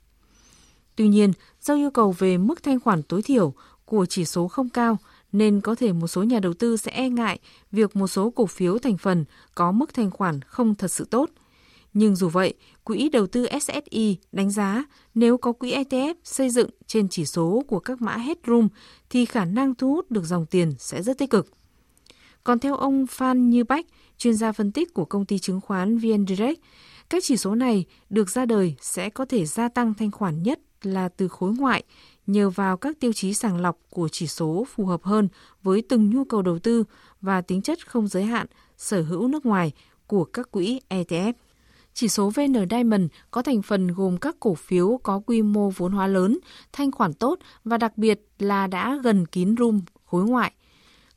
Tuy nhiên, do yêu cầu về mức thanh khoản tối thiểu của chỉ số không cao, nên có thể một số nhà đầu tư sẽ e ngại việc một số cổ phiếu thành phần có mức thanh khoản không thật sự tốt – nhưng dù vậy, quỹ đầu tư SSI đánh giá nếu có quỹ ETF xây dựng trên chỉ số của các mã Headroom thì khả năng thu hút được dòng tiền sẽ rất tích cực. Còn theo ông Phan Như Bách, chuyên gia phân tích của công ty chứng khoán VN Direct, các chỉ số này được ra đời sẽ có thể gia tăng thanh khoản nhất là từ khối ngoại nhờ vào các tiêu chí sàng lọc của chỉ số phù hợp hơn với từng nhu cầu đầu tư và tính chất không giới hạn sở hữu nước ngoài của các quỹ ETF. Chỉ số VN Diamond có thành phần gồm các cổ phiếu có quy mô vốn hóa lớn, thanh khoản tốt và đặc biệt là đã gần kín room khối ngoại.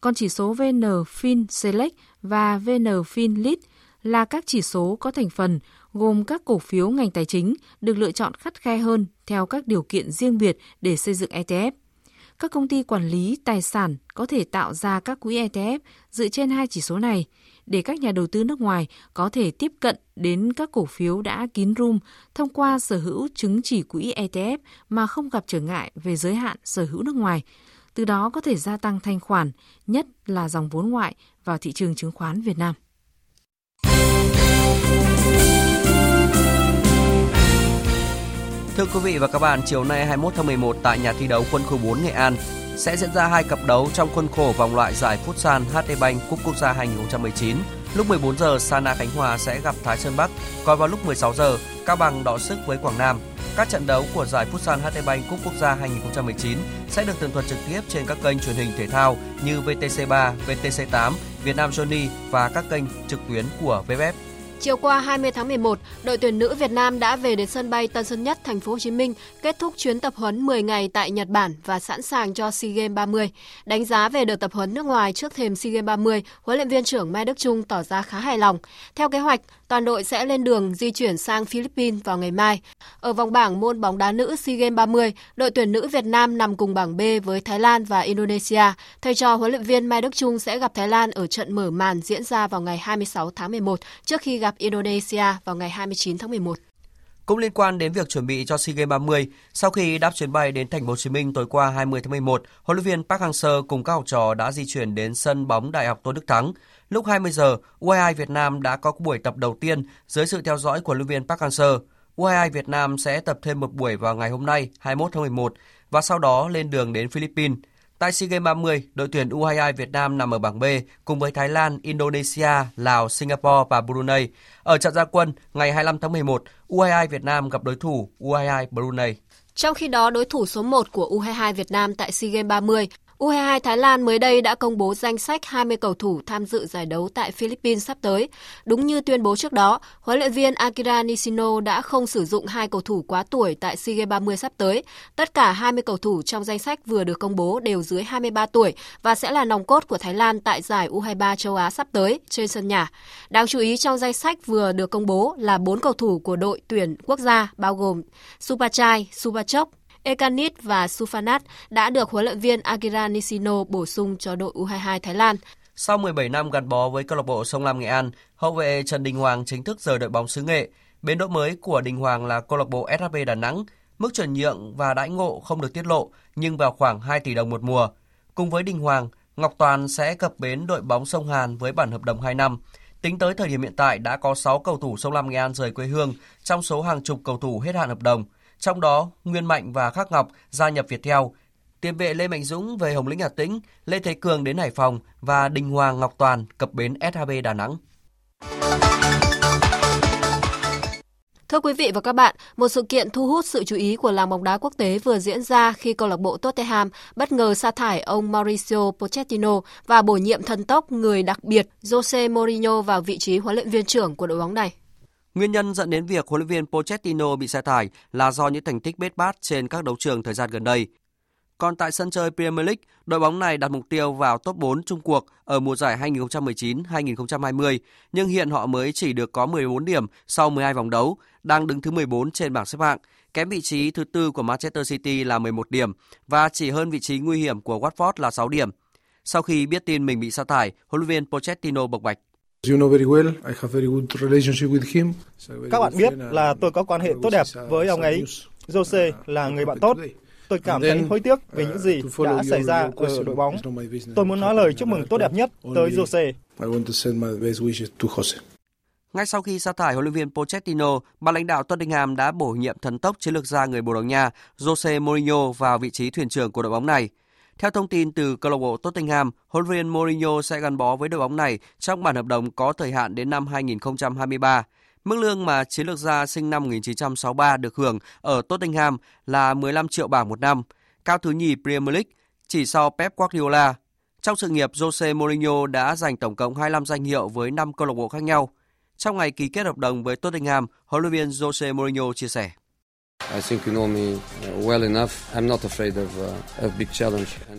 Còn chỉ số VN Fin Select và VN Fin Lead là các chỉ số có thành phần, gồm các cổ phiếu ngành tài chính, được lựa chọn khắt khe hơn theo các điều kiện riêng biệt để xây dựng ETF. Các công ty quản lý tài sản có thể tạo ra các quỹ ETF dựa trên hai chỉ số này – để các nhà đầu tư nước ngoài có thể tiếp cận đến các cổ phiếu đã kín room thông qua sở hữu chứng chỉ quỹ ETF mà không gặp trở ngại về giới hạn sở hữu nước ngoài. Từ đó có thể gia tăng thanh khoản, nhất là dòng vốn ngoại vào thị trường chứng khoán Việt Nam. Thưa quý vị và các bạn, chiều nay 21 tháng 11 tại nhà thi đấu Quân khu 4 Nghệ An, sẽ diễn ra hai cặp đấu trong khuôn khổ vòng loại giải Futsal HD Bank Cúp Quốc gia 2019. Lúc 14 giờ, Sana Khánh Hòa sẽ gặp Thái Sơn Bắc, còn vào lúc 16 giờ, Cao Bằng đọ sức với Quảng Nam. Các trận đấu của giải Futsal HT Bank Cúp Quốc gia 2019 sẽ được tường thuật trực tiếp trên các kênh truyền hình thể thao như VTC3, VTC8, Việt Nam Johnny và các kênh trực tuyến của VFF. Chiều qua 20 tháng 11, đội tuyển nữ Việt Nam đã về đến sân bay Tân Sơn Nhất, thành phố Hồ Chí Minh, kết thúc chuyến tập huấn 10 ngày tại Nhật Bản và sẵn sàng cho SEA Games 30. Đánh giá về đợt tập huấn nước ngoài trước thềm SEA Games 30, huấn luyện viên trưởng Mai Đức Trung tỏ ra khá hài lòng. Theo kế hoạch, toàn đội sẽ lên đường di chuyển sang Philippines vào ngày mai. Ở vòng bảng môn bóng đá nữ SEA Games 30, đội tuyển nữ Việt Nam nằm cùng bảng B với Thái Lan và Indonesia. Thầy trò huấn luyện viên Mai Đức Trung sẽ gặp Thái Lan ở trận mở màn diễn ra vào ngày 26 tháng 11 trước khi gặp Indonesia vào ngày 29 tháng 11. Cũng liên quan đến việc chuẩn bị cho SEA Games 30, sau khi đáp chuyến bay đến thành phố Hồ Chí Minh tối qua 20 tháng 11, huấn luyện viên Park Hang-seo cùng các học trò đã di chuyển đến sân bóng Đại học Tôn Đức Thắng. Lúc 20 giờ, U22 Việt Nam đã có buổi tập đầu tiên dưới sự theo dõi của huấn luyện viên Park Hang-seo. U22 Việt Nam sẽ tập thêm một buổi vào ngày hôm nay, 21 tháng 11 và sau đó lên đường đến Philippines. Tại SEA Games 30, đội tuyển U22 Việt Nam nằm ở bảng B cùng với Thái Lan, Indonesia, Lào, Singapore và Brunei. Ở trận gia quân ngày 25 tháng 11, U22 Việt Nam gặp đối thủ U22 Brunei. Trong khi đó, đối thủ số 1 của U22 Việt Nam tại SEA Games 30 U22 Thái Lan mới đây đã công bố danh sách 20 cầu thủ tham dự giải đấu tại Philippines sắp tới. Đúng như tuyên bố trước đó, huấn luyện viên Akira Nishino đã không sử dụng hai cầu thủ quá tuổi tại SEA Games 30 sắp tới. Tất cả 20 cầu thủ trong danh sách vừa được công bố đều dưới 23 tuổi và sẽ là nòng cốt của Thái Lan tại giải U23 châu Á sắp tới trên sân nhà. Đáng chú ý trong danh sách vừa được công bố là 4 cầu thủ của đội tuyển quốc gia bao gồm Supachai, Supachok, Ekanit và Sufanat đã được huấn luyện viên Akira Nishino bổ sung cho đội U22 Thái Lan. Sau 17 năm gắn bó với câu lạc bộ Sông Lam Nghệ An, hậu vệ Trần Đình Hoàng chính thức rời đội bóng xứ Nghệ. Bến đỗ mới của Đình Hoàng là câu lạc bộ SHB Đà Nẵng. Mức chuyển nhượng và đãi ngộ không được tiết lộ, nhưng vào khoảng 2 tỷ đồng một mùa. Cùng với Đình Hoàng, Ngọc Toàn sẽ cập bến đội bóng sông Hàn với bản hợp đồng 2 năm. Tính tới thời điểm hiện tại đã có 6 cầu thủ sông Lam Nghệ An rời quê hương trong số hàng chục cầu thủ hết hạn hợp đồng. Trong đó, Nguyên Mạnh và Khắc Ngọc gia nhập Viettel, tiền vệ Lê Mạnh Dũng về Hồng Lĩnh Hà Tĩnh, Lê Thế Cường đến Hải Phòng và Đình Hoàng Ngọc Toàn cập bến SHB Đà Nẵng. Thưa quý vị và các bạn, một sự kiện thu hút sự chú ý của làng bóng đá quốc tế vừa diễn ra khi câu lạc bộ Tottenham bất ngờ sa thải ông Mauricio Pochettino và bổ nhiệm thần tốc người đặc biệt Jose Mourinho vào vị trí huấn luyện viên trưởng của đội bóng này. Nguyên nhân dẫn đến việc huấn luyện viên Pochettino bị sa thải là do những thành tích bết bát trên các đấu trường thời gian gần đây. Còn tại sân chơi Premier League, đội bóng này đặt mục tiêu vào top 4 chung cuộc ở mùa giải 2019-2020, nhưng hiện họ mới chỉ được có 14 điểm sau 12 vòng đấu, đang đứng thứ 14 trên bảng xếp hạng, kém vị trí thứ tư của Manchester City là 11 điểm và chỉ hơn vị trí nguy hiểm của Watford là 6 điểm. Sau khi biết tin mình bị sa thải, huấn luyện viên Pochettino bộc bạch. Các bạn biết là tôi có quan hệ tốt đẹp với ông ấy. Jose là người bạn tốt Tôi cảm thấy hối tiếc về những gì đã xảy ra ở đội bóng. Tôi muốn nói lời chúc mừng tốt đẹp nhất tới Jose. Ngay sau khi sa thải huấn luyện viên Pochettino, ban lãnh đạo Tottenham đã bổ nhiệm thần tốc chiến lược gia người Bồ Đào Nha Jose Mourinho vào vị trí thuyền trưởng của đội bóng này. Theo thông tin từ câu lạc bộ Tottenham, huấn luyện Mourinho sẽ gắn bó với đội bóng này trong bản hợp đồng có thời hạn đến năm 2023. Mức lương mà chiến lược gia sinh năm 1963 được hưởng ở Tottenham là 15 triệu bảng một năm, cao thứ nhì Premier League, chỉ sau Pep Guardiola. Trong sự nghiệp, Jose Mourinho đã giành tổng cộng 25 danh hiệu với 5 câu lạc bộ khác nhau. Trong ngày ký kết hợp đồng với Tottenham, huấn luyện viên Jose Mourinho chia sẻ.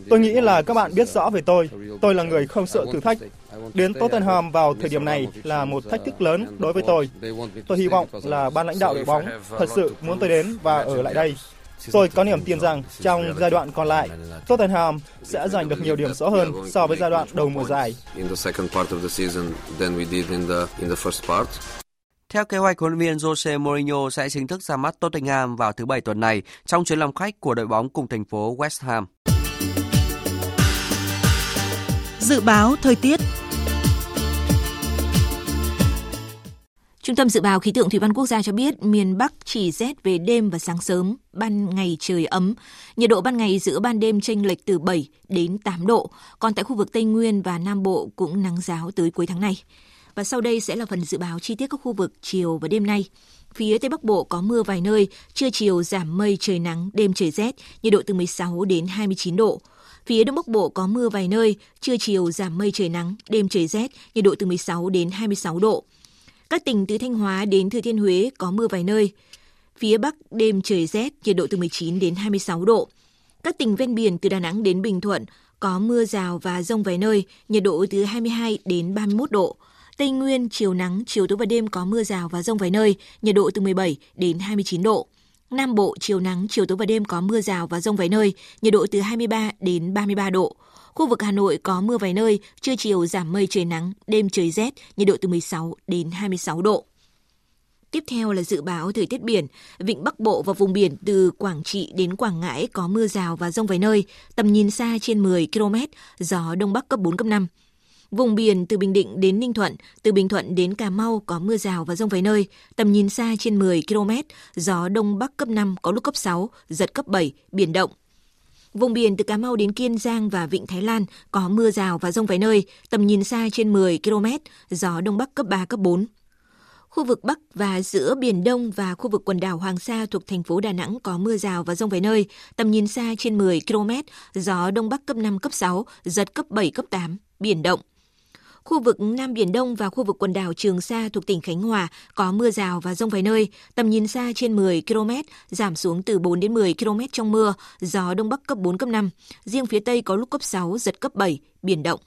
Tôi nghĩ là các bạn biết rõ về tôi. Tôi là người không sợ thử thách. Đến Tottenham vào thời điểm này là một thách thức lớn đối với tôi. Tôi hy vọng là ban lãnh đạo đội bóng thật sự muốn tôi đến và ở lại đây. Tôi có niềm tin rằng trong giai đoạn còn lại, Tottenham sẽ giành được nhiều điểm số hơn so với giai đoạn đầu mùa giải. Theo kế hoạch, huấn luyện viên Jose Mourinho sẽ chính thức ra mắt Tottenham vào thứ Bảy tuần này trong chuyến làm khách của đội bóng cùng thành phố West Ham. Dự báo thời tiết Trung tâm Dự báo Khí tượng Thủy văn Quốc gia cho biết miền Bắc chỉ rét về đêm và sáng sớm, ban ngày trời ấm. Nhiệt độ ban ngày giữa ban đêm chênh lệch từ 7 đến 8 độ, còn tại khu vực Tây Nguyên và Nam Bộ cũng nắng giáo tới cuối tháng này. Và sau đây sẽ là phần dự báo chi tiết các khu vực chiều và đêm nay. Phía Tây Bắc Bộ có mưa vài nơi, trưa chiều giảm mây trời nắng, đêm trời rét, nhiệt độ từ 16 đến 29 độ. Phía Đông Bắc Bộ có mưa vài nơi, trưa chiều giảm mây trời nắng, đêm trời rét, nhiệt độ từ 16 đến 26 độ. Các tỉnh từ Thanh Hóa đến Thừa Thiên Huế có mưa vài nơi. Phía Bắc đêm trời rét, nhiệt độ từ 19 đến 26 độ. Các tỉnh ven biển từ Đà Nẵng đến Bình Thuận có mưa rào và rông vài nơi, nhiệt độ từ 22 đến 31 độ. Tây Nguyên chiều nắng, chiều tối và đêm có mưa rào và rông vài nơi, nhiệt độ từ 17 đến 29 độ. Nam Bộ chiều nắng, chiều tối và đêm có mưa rào và rông vài nơi, nhiệt độ từ 23 đến 33 độ. Khu vực Hà Nội có mưa vài nơi, trưa chiều giảm mây trời nắng, đêm trời rét, nhiệt độ từ 16 đến 26 độ. Tiếp theo là dự báo thời tiết biển. Vịnh Bắc Bộ và vùng biển từ Quảng Trị đến Quảng Ngãi có mưa rào và rông vài nơi, tầm nhìn xa trên 10 km, gió Đông Bắc cấp 4, cấp 5. Vùng biển từ Bình Định đến Ninh Thuận, từ Bình Thuận đến Cà Mau có mưa rào và rông vài nơi, tầm nhìn xa trên 10 km, gió Đông Bắc cấp 5, có lúc cấp 6, giật cấp 7, biển động. Vùng biển từ Cà Mau đến Kiên Giang và Vịnh Thái Lan có mưa rào và rông vài nơi, tầm nhìn xa trên 10 km, gió Đông Bắc cấp 3, cấp 4. Khu vực Bắc và giữa Biển Đông và khu vực quần đảo Hoàng Sa thuộc thành phố Đà Nẵng có mưa rào và rông vài nơi, tầm nhìn xa trên 10 km, gió Đông Bắc cấp 5, cấp 6, giật cấp 7, cấp 8, biển động. Khu vực Nam Biển Đông và khu vực quần đảo Trường Sa thuộc tỉnh Khánh Hòa có mưa rào và rông vài nơi, tầm nhìn xa trên 10 km, giảm xuống từ 4 đến 10 km trong mưa, gió Đông Bắc cấp 4, cấp 5. Riêng phía Tây có lúc cấp 6, giật cấp 7, biển động.